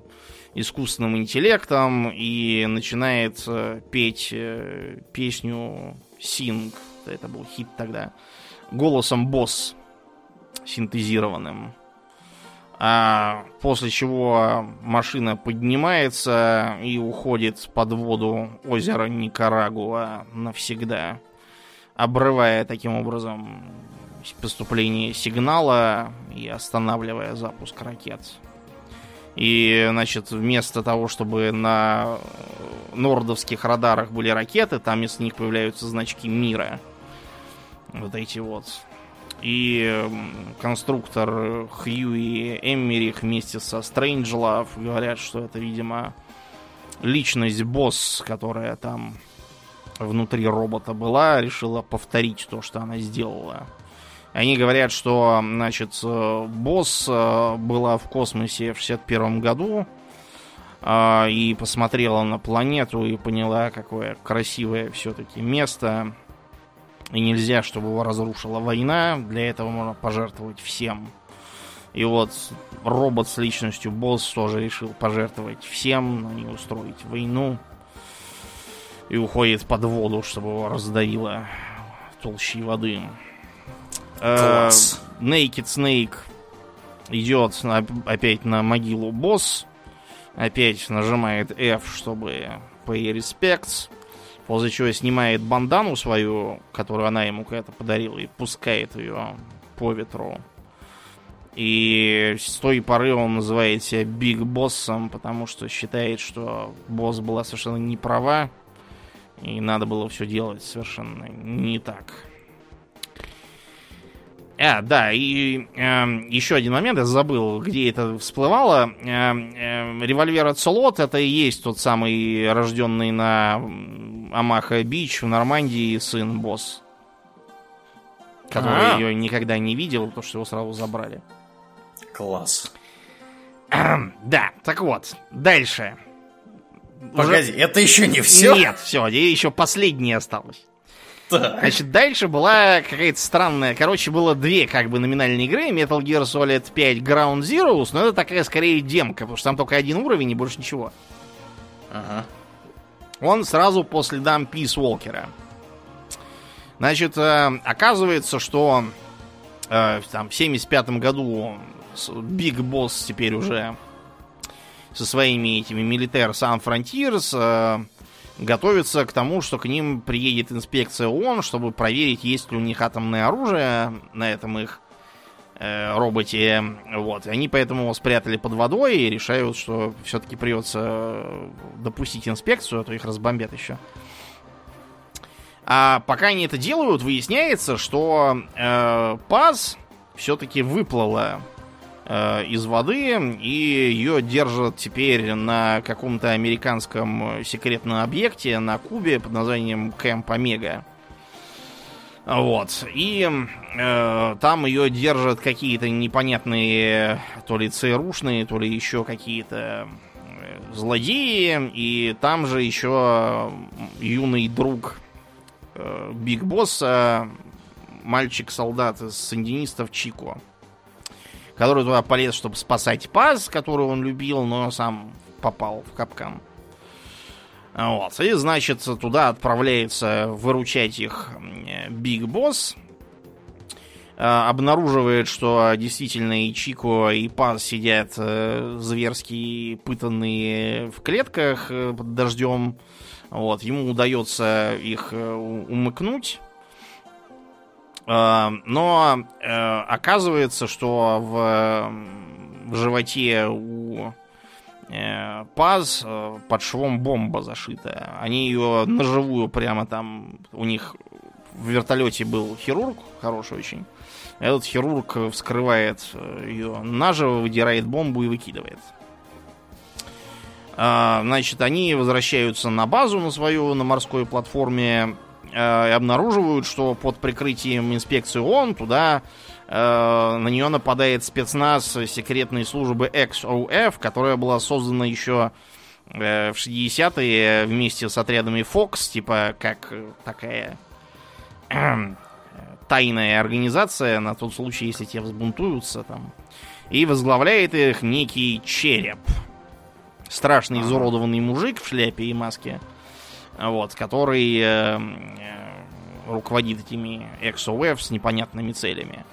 искусственным интеллектом и начинает э, петь э, песню Синг. Это был хит тогда. Голосом босс синтезированным. А после чего машина поднимается и уходит под воду озера Никарагуа навсегда, обрывая таким образом поступление сигнала и останавливая запуск ракет. И, значит, вместо того, чтобы на нордовских радарах были ракеты, там вместо них появляются значки мира. Вот эти вот. И конструктор Хьюи Эммерих вместе со Стрэнджлов говорят, что это, видимо, личность босс, которая там внутри робота была, решила повторить то, что она сделала. Они говорят, что, значит, босс э, была в космосе в 61 году э, и посмотрела на планету и поняла, какое красивое все-таки место и нельзя, чтобы его разрушила война. Для этого можно пожертвовать всем. И вот робот с личностью босс тоже решил пожертвовать всем, но не устроить войну. И уходит под воду, чтобы его раздавило толщей воды. Э, Naked Snake идет опять на могилу босс. Опять нажимает F, чтобы pay respects. После чего снимает бандану свою, которую она ему когда-то подарила, и пускает ее по ветру. И с той поры он называет себя Биг Боссом, потому что считает, что босс была совершенно не права, и надо было все делать совершенно не так. А, да, и э, еще один момент, я забыл, где это всплывало. Э, э, револьвер от Солот это и есть тот самый рожденный на Амаха Бич в Нормандии сын босс. Который
А.
ее никогда не видел, потому что его сразу забрали.
Класс.
Да, так вот, дальше.
Погоди, это еще не все?
Нет, все, еще последнее осталось.
Так.
Значит, дальше была какая-то странная... Короче, было две как бы номинальные игры. Metal Gear Solid 5 Ground Zeroes, но это такая скорее демка, потому что там только один уровень и больше ничего.
Ага.
Он сразу по следам Peace Walker. Значит, э, оказывается, что э, там, в 75 году с- Big Boss теперь уже со своими этими Militaire Sun Frontiers э, готовится к тому, что к ним приедет инспекция ООН, чтобы проверить, есть ли у них атомное оружие на этом их э, роботе. Вот. И они поэтому его спрятали под водой и решают, что все-таки придется э, допустить инспекцию, а то их разбомбят еще. А пока они это делают, выясняется, что э, Паз все-таки выплыла из воды, и ее держат теперь на каком-то американском секретном объекте на Кубе под названием Кэмп Омега. Вот. И э, там ее держат какие-то непонятные, то ли ЦРУшные, то ли еще какие-то э, злодеи. И там же еще юный друг э, Биг Босса, мальчик-солдат из сандинистов Чико, который туда полез, чтобы спасать Паз, которую он любил, но сам попал в капкан. Вот. И, значит, туда отправляется выручать их Биг Босс. Э, Обнаруживает, что действительно и Чико, и Паз сидят э, зверски пытанные в клетках э, под дождем. Вот. Ему удается их э, умыкнуть. Э, Но э, оказывается, что в, в животе у э, Паз э, под швом бомба зашита. Они ее наживую прямо там... У них в вертолете был хирург хороший очень. Этот хирург вскрывает ее наживо, выдирает бомбу и выкидывает. Значит, они возвращаются на базу на свою, на морской платформе, э, обнаруживают, что под прикрытием инспекции ООН туда э, на нее нападает спецназ секретной службы XOF, которая была создана еще э, в 60-е вместе с отрядами Fox, типа как э, такая тайная организация на тот случай, если те взбунтуются там. И возглавляет их некий череп. Страшный изуродованный мужик в шляпе и маске. Вот, который э, э, руководит этими XOF с непонятными целями.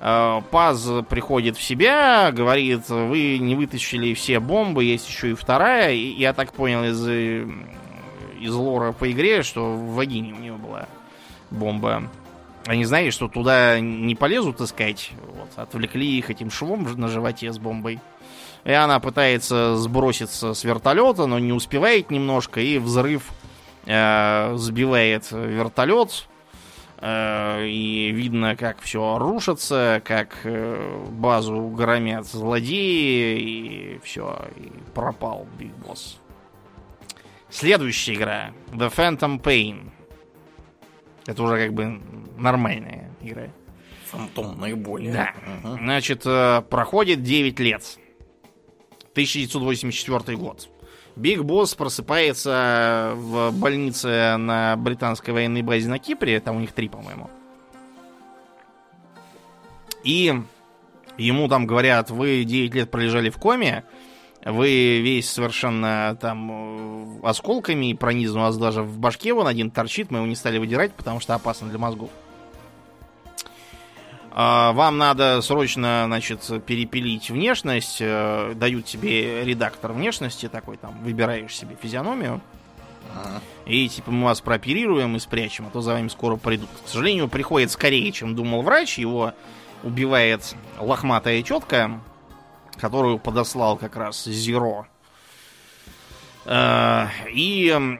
Э, Паз приходит в себя, говорит, вы не вытащили все бомбы, есть еще и вторая. И я так понял из, э, из лора по игре, что в вагине у него была бомба. Они знали, что туда не полезут искать. Вот, отвлекли их этим швом на животе с бомбой. И она пытается сброситься с вертолета, но не успевает немножко, и взрыв э, сбивает вертолет. Э, и видно, как все рушится, как э, базу громят злодеи, и все, и пропал Биг Босс. Следующая игра. The Phantom Pain. Это уже как бы нормальная игра.
Фантомные боли.
Да.
Ага.
Значит, э, проходит 9 лет. 1984 год. Биг Босс просыпается в больнице на британской военной базе на Кипре. Там у них три, по-моему. И Ему там говорят, вы 9 лет пролежали в коме, вы весь совершенно там э, осколками пронизан, у вас даже в башке вон один торчит, мы его не стали выдирать, потому что опасно для мозгов. А, вам надо срочно, значит, перепилить внешность. Э, дают тебе редактор внешности такой, там, выбираешь себе физиономию. И типа мы вас прооперируем и спрячем, а то за вами скоро придут. К сожалению, приходит скорее, чем думал врач. Его убивает лохматая тетка, которую подослал как раз Зеро. Э, и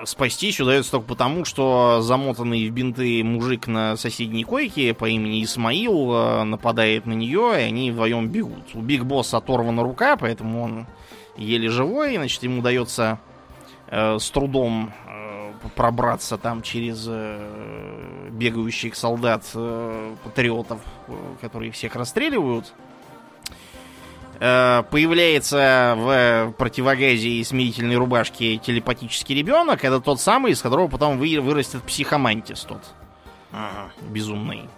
э, спастись удается только потому, что замотанный в бинты мужик на соседней койке по имени Исмаил э, нападает на нее, и они вдвоем бегут. У Биг Босса оторвана рука, поэтому он еле живой, значит, ему удается э, с трудом э, пробраться там через э, бегающих солдат э, патриотов, э, которые всех расстреливают. Появляется в противогазе и смирительной рубашке телепатический ребенок. Это тот самый, из которого потом вы, вырастет психомантис тот. Ага. Безумный.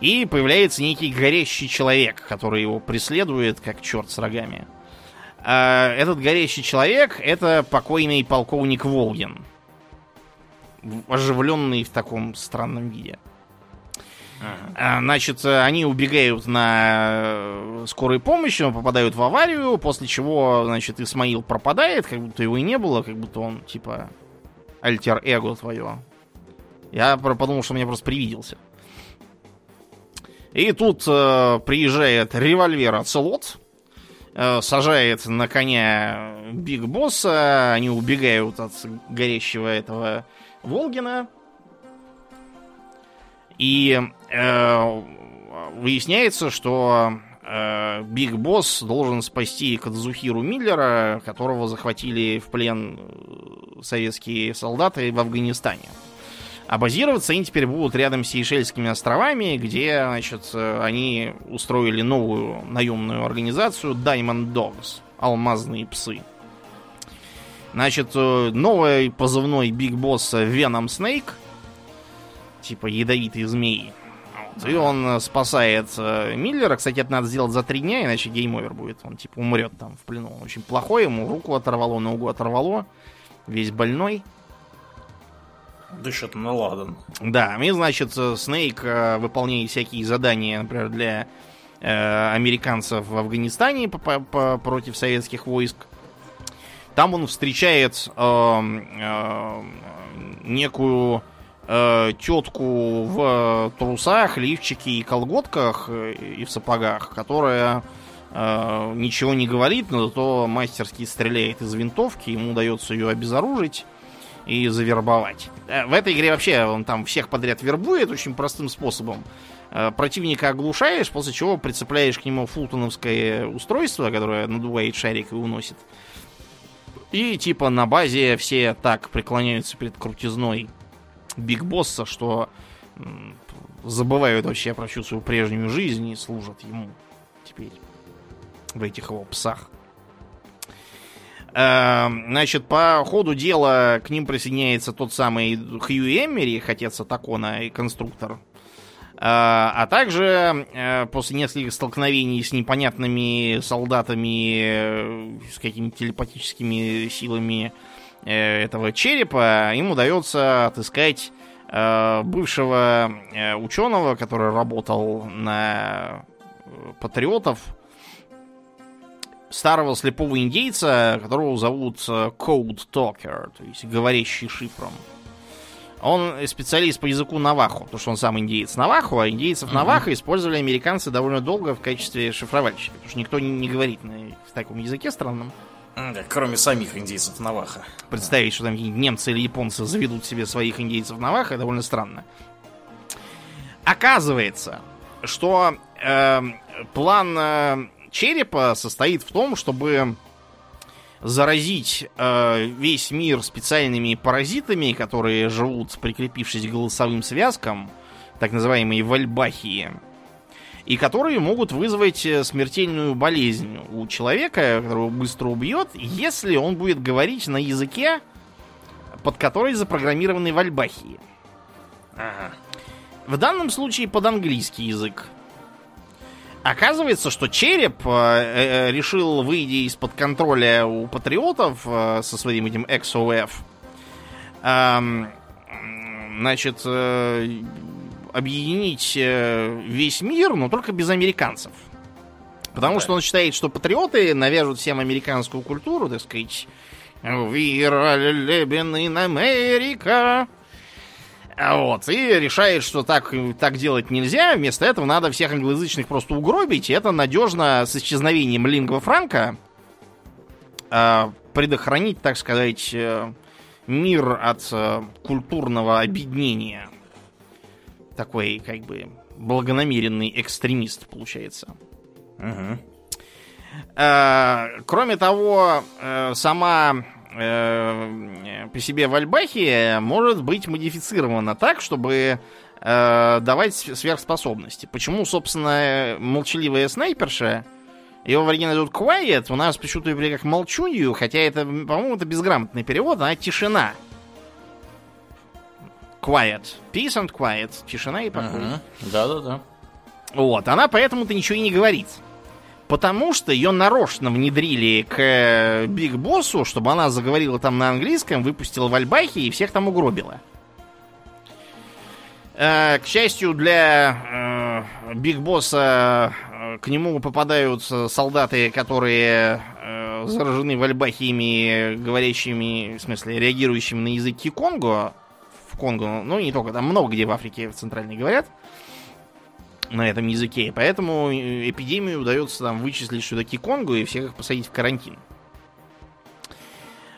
И появляется некий горящий человек, который его преследует, как черт с рогами. А этот горящий человек это покойный полковник Волгин. Оживленный в таком странном виде. Ага. Значит, они убегают на э, скорой помощи, попадают в аварию, после чего, значит, Исмаил пропадает, как будто его и не было, как будто он, типа, альтер-эго твое. Я подумал, что мне просто привиделся. И тут э, приезжает револьвер Ацелот, э, сажает на коня Биг Босса, они убегают от горящего этого Волгина. И выясняется, что э, Биг Босс должен спасти Кадзухиру Миллера, которого захватили в плен э, советские солдаты в Афганистане. А базироваться они теперь будут рядом с Сейшельскими островами, где, значит, э, они устроили новую наемную организацию Diamond Dogs, алмазные псы. Значит, новый позывной Биг Босса Venom Snake – типа ядовитые змеи. Вот. И он э, спасает э, Миллера. Кстати, это надо сделать за три дня, иначе game over будет. Он типа умрет там в плену. Он очень плохой, ему руку оторвало, ногу оторвало. Весь больной.
Дышит на ладан.
Да, и, значит, э, Снейк выполняет всякие задания, например, для э, американцев в Афганистане по -по -по против советских войск. Там он встречает э, э, некую э, тетку в трусах, лифчике и колготках э, и в сапогах, которая э, ничего не говорит, но зато мастерски стреляет из винтовки, ему удается ее обезоружить и завербовать. Э, в этой игре вообще он там всех подряд вербует очень простым способом. Э, противника оглушаешь, после чего прицепляешь к нему фултоновское устройство, которое надувает шарик и уносит. И типа на базе все так преклоняются перед крутизной Биг Босса, что забывают вообще про всю свою прежнюю жизнь и служат ему теперь в этих его псах. Эм, значит, по ходу дела к ним присоединяется тот самый Хью Эммери, хотец Атакона и конструктор. Э, а также э, после нескольких столкновений с непонятными солдатами, э, с какими-то телепатическими силами Э, этого черепа им удается отыскать э, бывшего э, ученого, который работал на патриотов, старого слепого индейца, которого зовут Code Talker, то есть говорящий шифром. Он специалист по языку Навахо, потому что он сам индеец Навахо, а индейцев mm-hmm. Навахо использовали американцы довольно долго в качестве шифровальщика, потому что никто не, не говорит на таком языке странном.
Кроме самих индейцев Наваха.
Представить, что там немцы или японцы заведут себе своих индейцев Наваха, довольно странно. Оказывается, что э, план э, черепа состоит в том, чтобы заразить э, весь мир специальными паразитами, которые живут, прикрепившись к голосовым связкам, так называемые вальбахии и которые могут вызвать э, смертельную болезнь у человека, которого быстро убьет, если он будет говорить на языке, под который запрограммированы вальбахи. Ага. В данном случае под английский язык. Оказывается, что череп э, э, решил, выйти из-под контроля у патриотов со своим этим XOF, э, значит, объединить э, весь мир, но только без американцев. Потому да. что он считает, что патриоты навяжут всем американскую культуру, так сказать. Are living in America. Вот, и решает, что так, так делать нельзя. Вместо этого надо всех англоязычных просто угробить. И это надежно с исчезновением лингва франка э, предохранить, так сказать, э, мир от э, культурного объединения. Такой, как бы, благонамеренный экстремист, получается. Угу. Кроме того, э, сама э, по себе в Альбахе может быть модифицирована так, чтобы давать сверхспособности. Почему, собственно, молчаливая снайперша, его в оригинале зовут Quiet, у нас почему-то как молчунью, хотя это, по-моему, это безграмотный перевод, она тишина. Quiet. Peace and quiet. Тишина и покой.
Да-да-да.
Вот, она поэтому-то ничего и не говорит. Потому что ее нарочно внедрили к э, Биг Боссу, чтобы она заговорила там на английском, выпустила вольбахии и всех там угробила. Э, к счастью для э, Биг Босса, к нему попадают солдаты, которые заражены вольбахиями говорящими, в смысле, реагирующими на языки Конго. В Конго, ну не только, там много где в Африке в центральной говорят на этом языке. Поэтому э, эпидемию удается там вычислить, что такие Конго, и всех их посадить в карантин.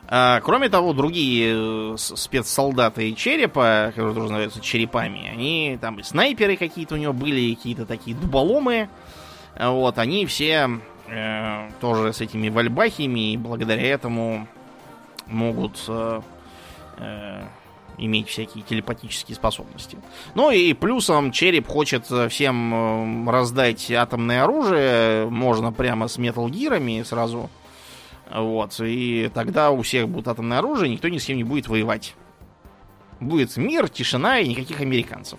А, кроме того, другие э, спецсолдаты черепа, которые тоже называются черепами, они там и снайперы какие-то у него были, какие-то такие дуболомы. Вот, они все э, тоже с этими вальбахиями, и благодаря этому могут э, э, иметь всякие телепатические способности. Ну и плюсом череп хочет всем э, раздать атомное оружие, можно прямо с Metal Гирами сразу. Вот, и тогда у всех будет атомное оружие, никто ни с кем не будет воевать. Будет мир, тишина и никаких американцев.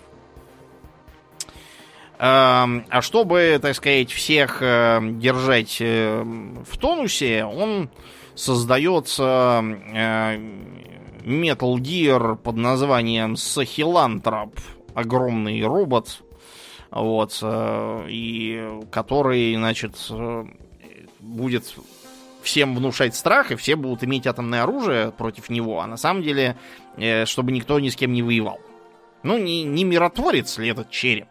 Эм, а чтобы, так сказать, всех э, держать э, в тонусе, он создается Metal Gear под названием Сахилантроп. Огромный робот. Вот. Э, и который, значит, э, будет всем внушать страх, и все будут иметь атомное оружие против него, а на самом деле, э, чтобы никто ни с кем не воевал. Ну, не, не миротворец ли этот череп?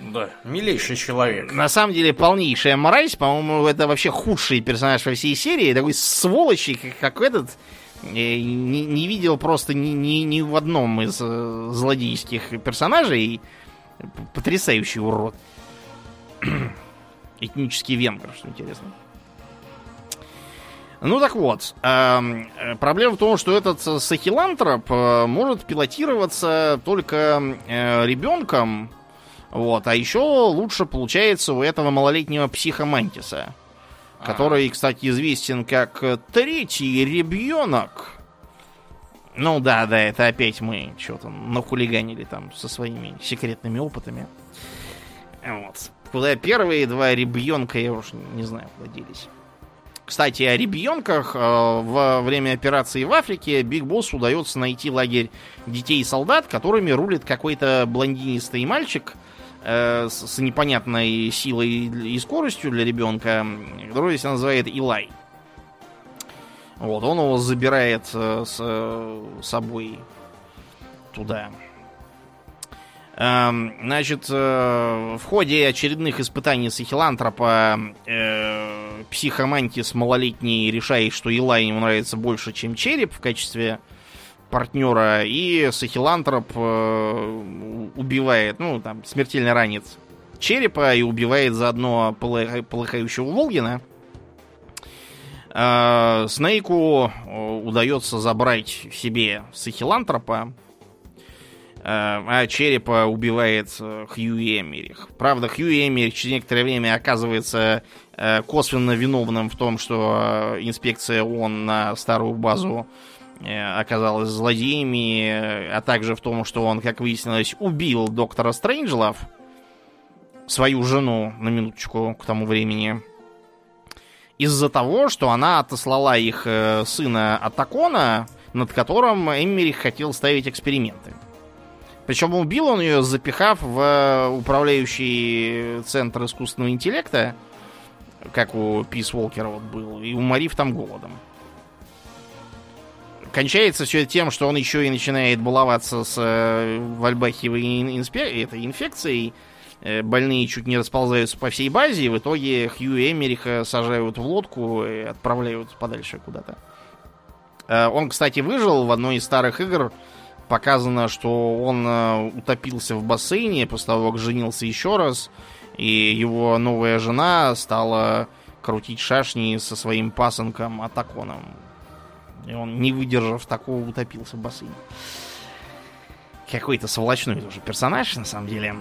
Да, милейший человек.
На самом деле, полнейшая мразь, по-моему, это вообще худший персонаж во всей серии. Такой сволочи, как, как этот не, не видел просто ни, ни, ни в одном из э, злодейских персонажей. Потрясающий урод. Этнический венгр, что интересно. Ну так вот, э, проблема в том, что этот сахилантроп э, может пилотироваться только э, ребенком, вот, а еще лучше получается у этого малолетнего психомантиса который, кстати, известен как третий ребенок. Ну да, да, это опять мы что-то нахулиганили там со своими секретными опытами. Вот. Куда первые два ребенка, я уж не знаю, куда делись. Кстати, о ребенках. Э, во время операции в Африке Биг Босс удается найти лагерь детей и солдат, которыми рулит какой-то блондинистый мальчик – э, с, непонятной силой и скоростью для ребенка, который здесь называет Илай. Вот, он его забирает э, с э, собой туда. Эм, значит, в ходе очередных испытаний Сахилантропа э, психомантис малолетний решает, что Илай ему нравится больше, чем череп в качестве партнера, и Сахилантроп э, убивает, ну, там, смертельно ранит черепа и убивает заодно полыхающего Волгина. Э, Снейку э, удается забрать себе Сахилантропа, а черепа убивает Хьюи Эмерих. Правда, Хьюи Эмерих через некоторое время оказывается косвенно виновным в том, что инспекция ООН на старую базу оказалась злодеями, а также в том, что он, как выяснилось, убил доктора Стрэнджлов. свою жену, на минуточку, к тому времени, из-за того, что она отослала их э, сына Атакона, над которым Эммерих хотел ставить эксперименты. Причем убил он ее, запихав в э, управляющий центр искусственного интеллекта, как у Пис Волкера вот был, и уморив там голодом. Кончается все тем, что он еще и начинает баловаться с э, вальбахиевой инспе- этой инфекцией. Э, больные чуть не расползаются по всей базе, и в итоге Хью и Эмериха сажают в лодку и отправляют подальше куда-то. Э, он, кстати, выжил в одной из старых игр. Показано, что он э, утопился в бассейне после того, как женился еще раз. И его новая жена стала крутить шашни со своим пасынком Атаконом. И он, не выдержав такого, утопился в бассейне. Какой-то сволочной тоже персонаж, на самом деле.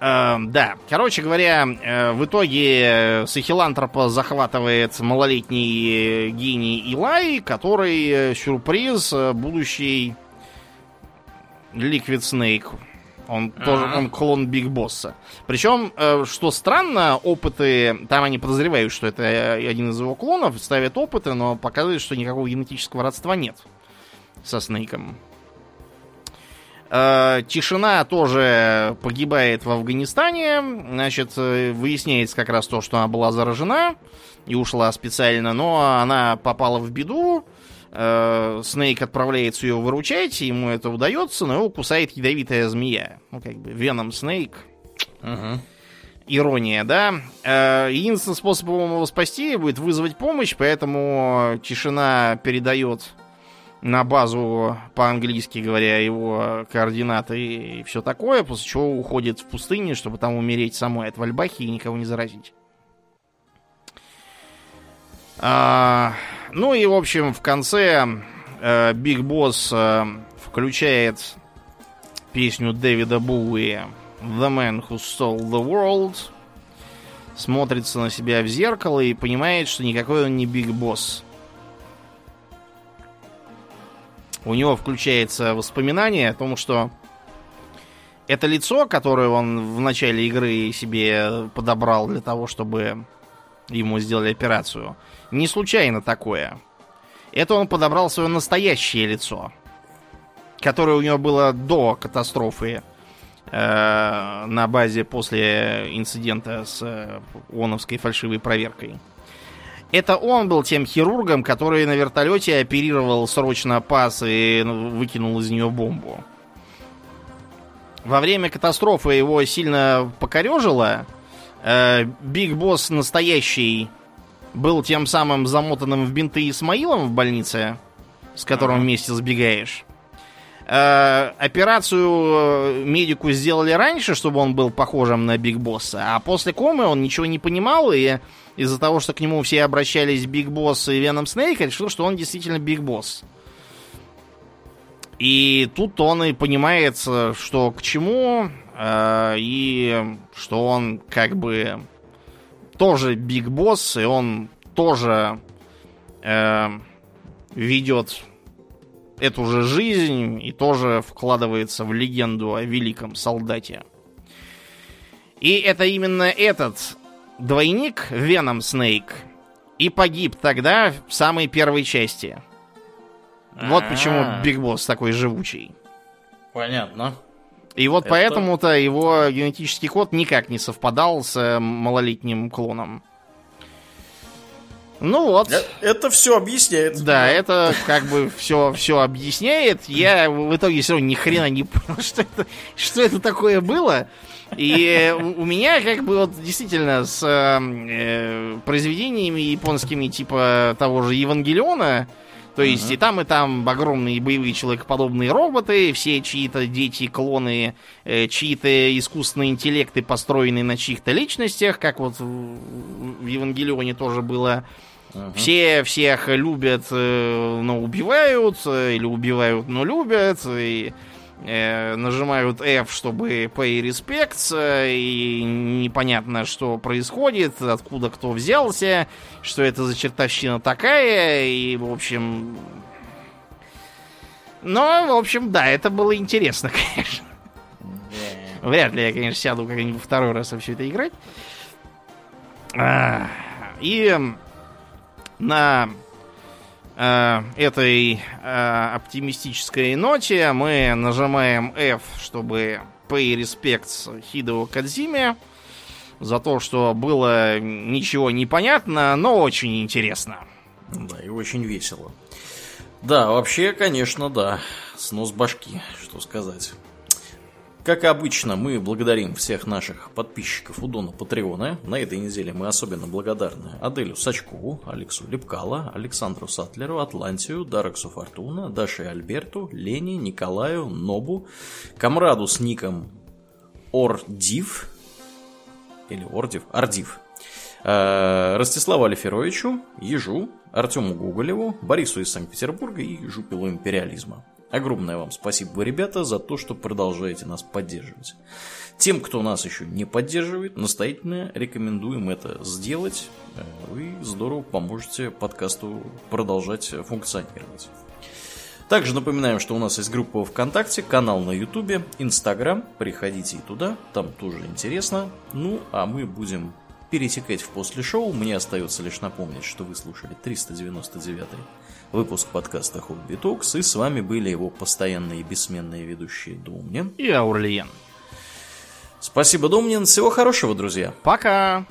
Э, да, короче говоря, э, в итоге Сахелантропа захватывает малолетний гений Илай, который, э, сюрприз, э, будущий Ликвид Снейк. Он ага. тоже он клон Биг Босса. Причем, э, что странно, опыты, там они подозревают, что это э, один из его клонов, ставят опыты, но показывают, что никакого генетического родства нет со Снейком. Э, тишина тоже погибает в Афганистане. Значит, э, выясняется как раз то, что она была заражена и ушла специально, но она попала в беду. Э, Снейк отправляется ее выручать, ему это удается, но его кусает ядовитая змея. Ну, как бы, Веном Снейк. Угу. Ирония, да? Единственным способом его спасти будет вызвать помощь, поэтому тишина передает на базу по-английски говоря его координаты и все такое, после чего уходит в пустыню, чтобы там умереть самой от вольбахии и никого не заразить. А, ну и, в общем, в конце э, Биг Босс э, включает песню Дэвида Боуи The Man Who Sold the World, смотрится на себя в зеркало и понимает, что никакой он не Биг Босс у него включается воспоминание о том, что это лицо, которое он в начале игры себе подобрал для того, чтобы ему сделали операцию, не случайно такое. Это он подобрал свое настоящее лицо, которое у него было до катастрофы э, на базе после инцидента с э, ООНовской фальшивой проверкой. Это он был тем хирургом, который на вертолете оперировал срочно Пас и ну, выкинул из нее бомбу. Во время катастрофы его сильно покорежило. Э, Биг Босс настоящий был тем самым замотанным в бинты Исмаилом в больнице, с которым ага. вместе сбегаешь. Э, операцию медику сделали раньше, чтобы он был похожим на Биг Босса, а после комы он ничего не понимал и из-за того, что к нему все обращались Биг Босс и Веном Снейк, решил, что он действительно Биг Босс. И тут он и понимает, что к чему, э, и что он как бы тоже Биг Босс, и он тоже э, ведет эту же жизнь и тоже вкладывается в легенду о великом солдате. И это именно этот двойник Веном Снейк и погиб тогда в самой первой части. Вот А-а-а. почему Биг Босс такой живучий.
Понятно.
И вот Это... поэтому-то его генетический код никак не совпадал с э, малолетним клоном. Ну вот.
Э, это все объясняет.
Да, это как бы все, все объясняет. Я в итоге все равно ни хрена не понял, что это, что это такое было. И у меня как бы вот действительно с э, произведениями японскими типа того же Евангелиона, то есть uh-huh. и там, и там огромные боевые человекоподобные роботы, все чьи-то дети, клоны, э, чьи-то искусственные интеллекты, построенные на чьих-то личностях, как вот в, в Евангелионе тоже было. Uh-huh. Все всех любят, э, но убивают, э, или убивают, но любят. И нажимают F, чтобы pay respects, э, и непонятно, что происходит, откуда кто взялся, что это за чертовщина такая, и, в общем... Но, в общем, да, это было интересно, конечно. Вряд ли я, конечно, сяду как-нибудь второй раз во все это играть. А, и на э, этой э, оптимистической ноте мы нажимаем F, чтобы pay respects Хидео Кадзиме за то, что было ничего не понятно, но очень интересно.
Да, и очень весело. Да, вообще, конечно, да. Снос башки, что сказать. Как обычно, мы благодарим всех наших подписчиков у Дона Патреона. На этой неделе мы особенно благодарны Аделю Сачкову, Алексу Лепкала, Александру Сатлеру, Атлантию, Дараксу Фортуна, Даше Альберту, Лене, Николаю, Нобу, Камраду с ником Ордив, или Ордив, Ордив, э, Ростиславу Алиферовичу, Ежу, Артему Гоголеву, Борису из Санкт-Петербурга и Жупилу Империализма. Огромное вам спасибо, вы, ребята, за то, что продолжаете нас поддерживать. Тем, кто нас еще не поддерживает, настоятельно рекомендуем это сделать. Вы здорово поможете подкасту продолжать функционировать. Также напоминаем, что у нас есть группа ВКонтакте, канал на Ютубе, Инстаграм. Приходите и туда, там тоже интересно. Ну, а мы будем перетекать в после шоу. Мне остается лишь напомнить, что вы слушали 399 выпуск подкаста Хобби Токс, и с вами были его постоянные и бессменные ведущие Домнин
и Аурлиен.
Спасибо, Домнин. Всего хорошего, друзья.
Пока!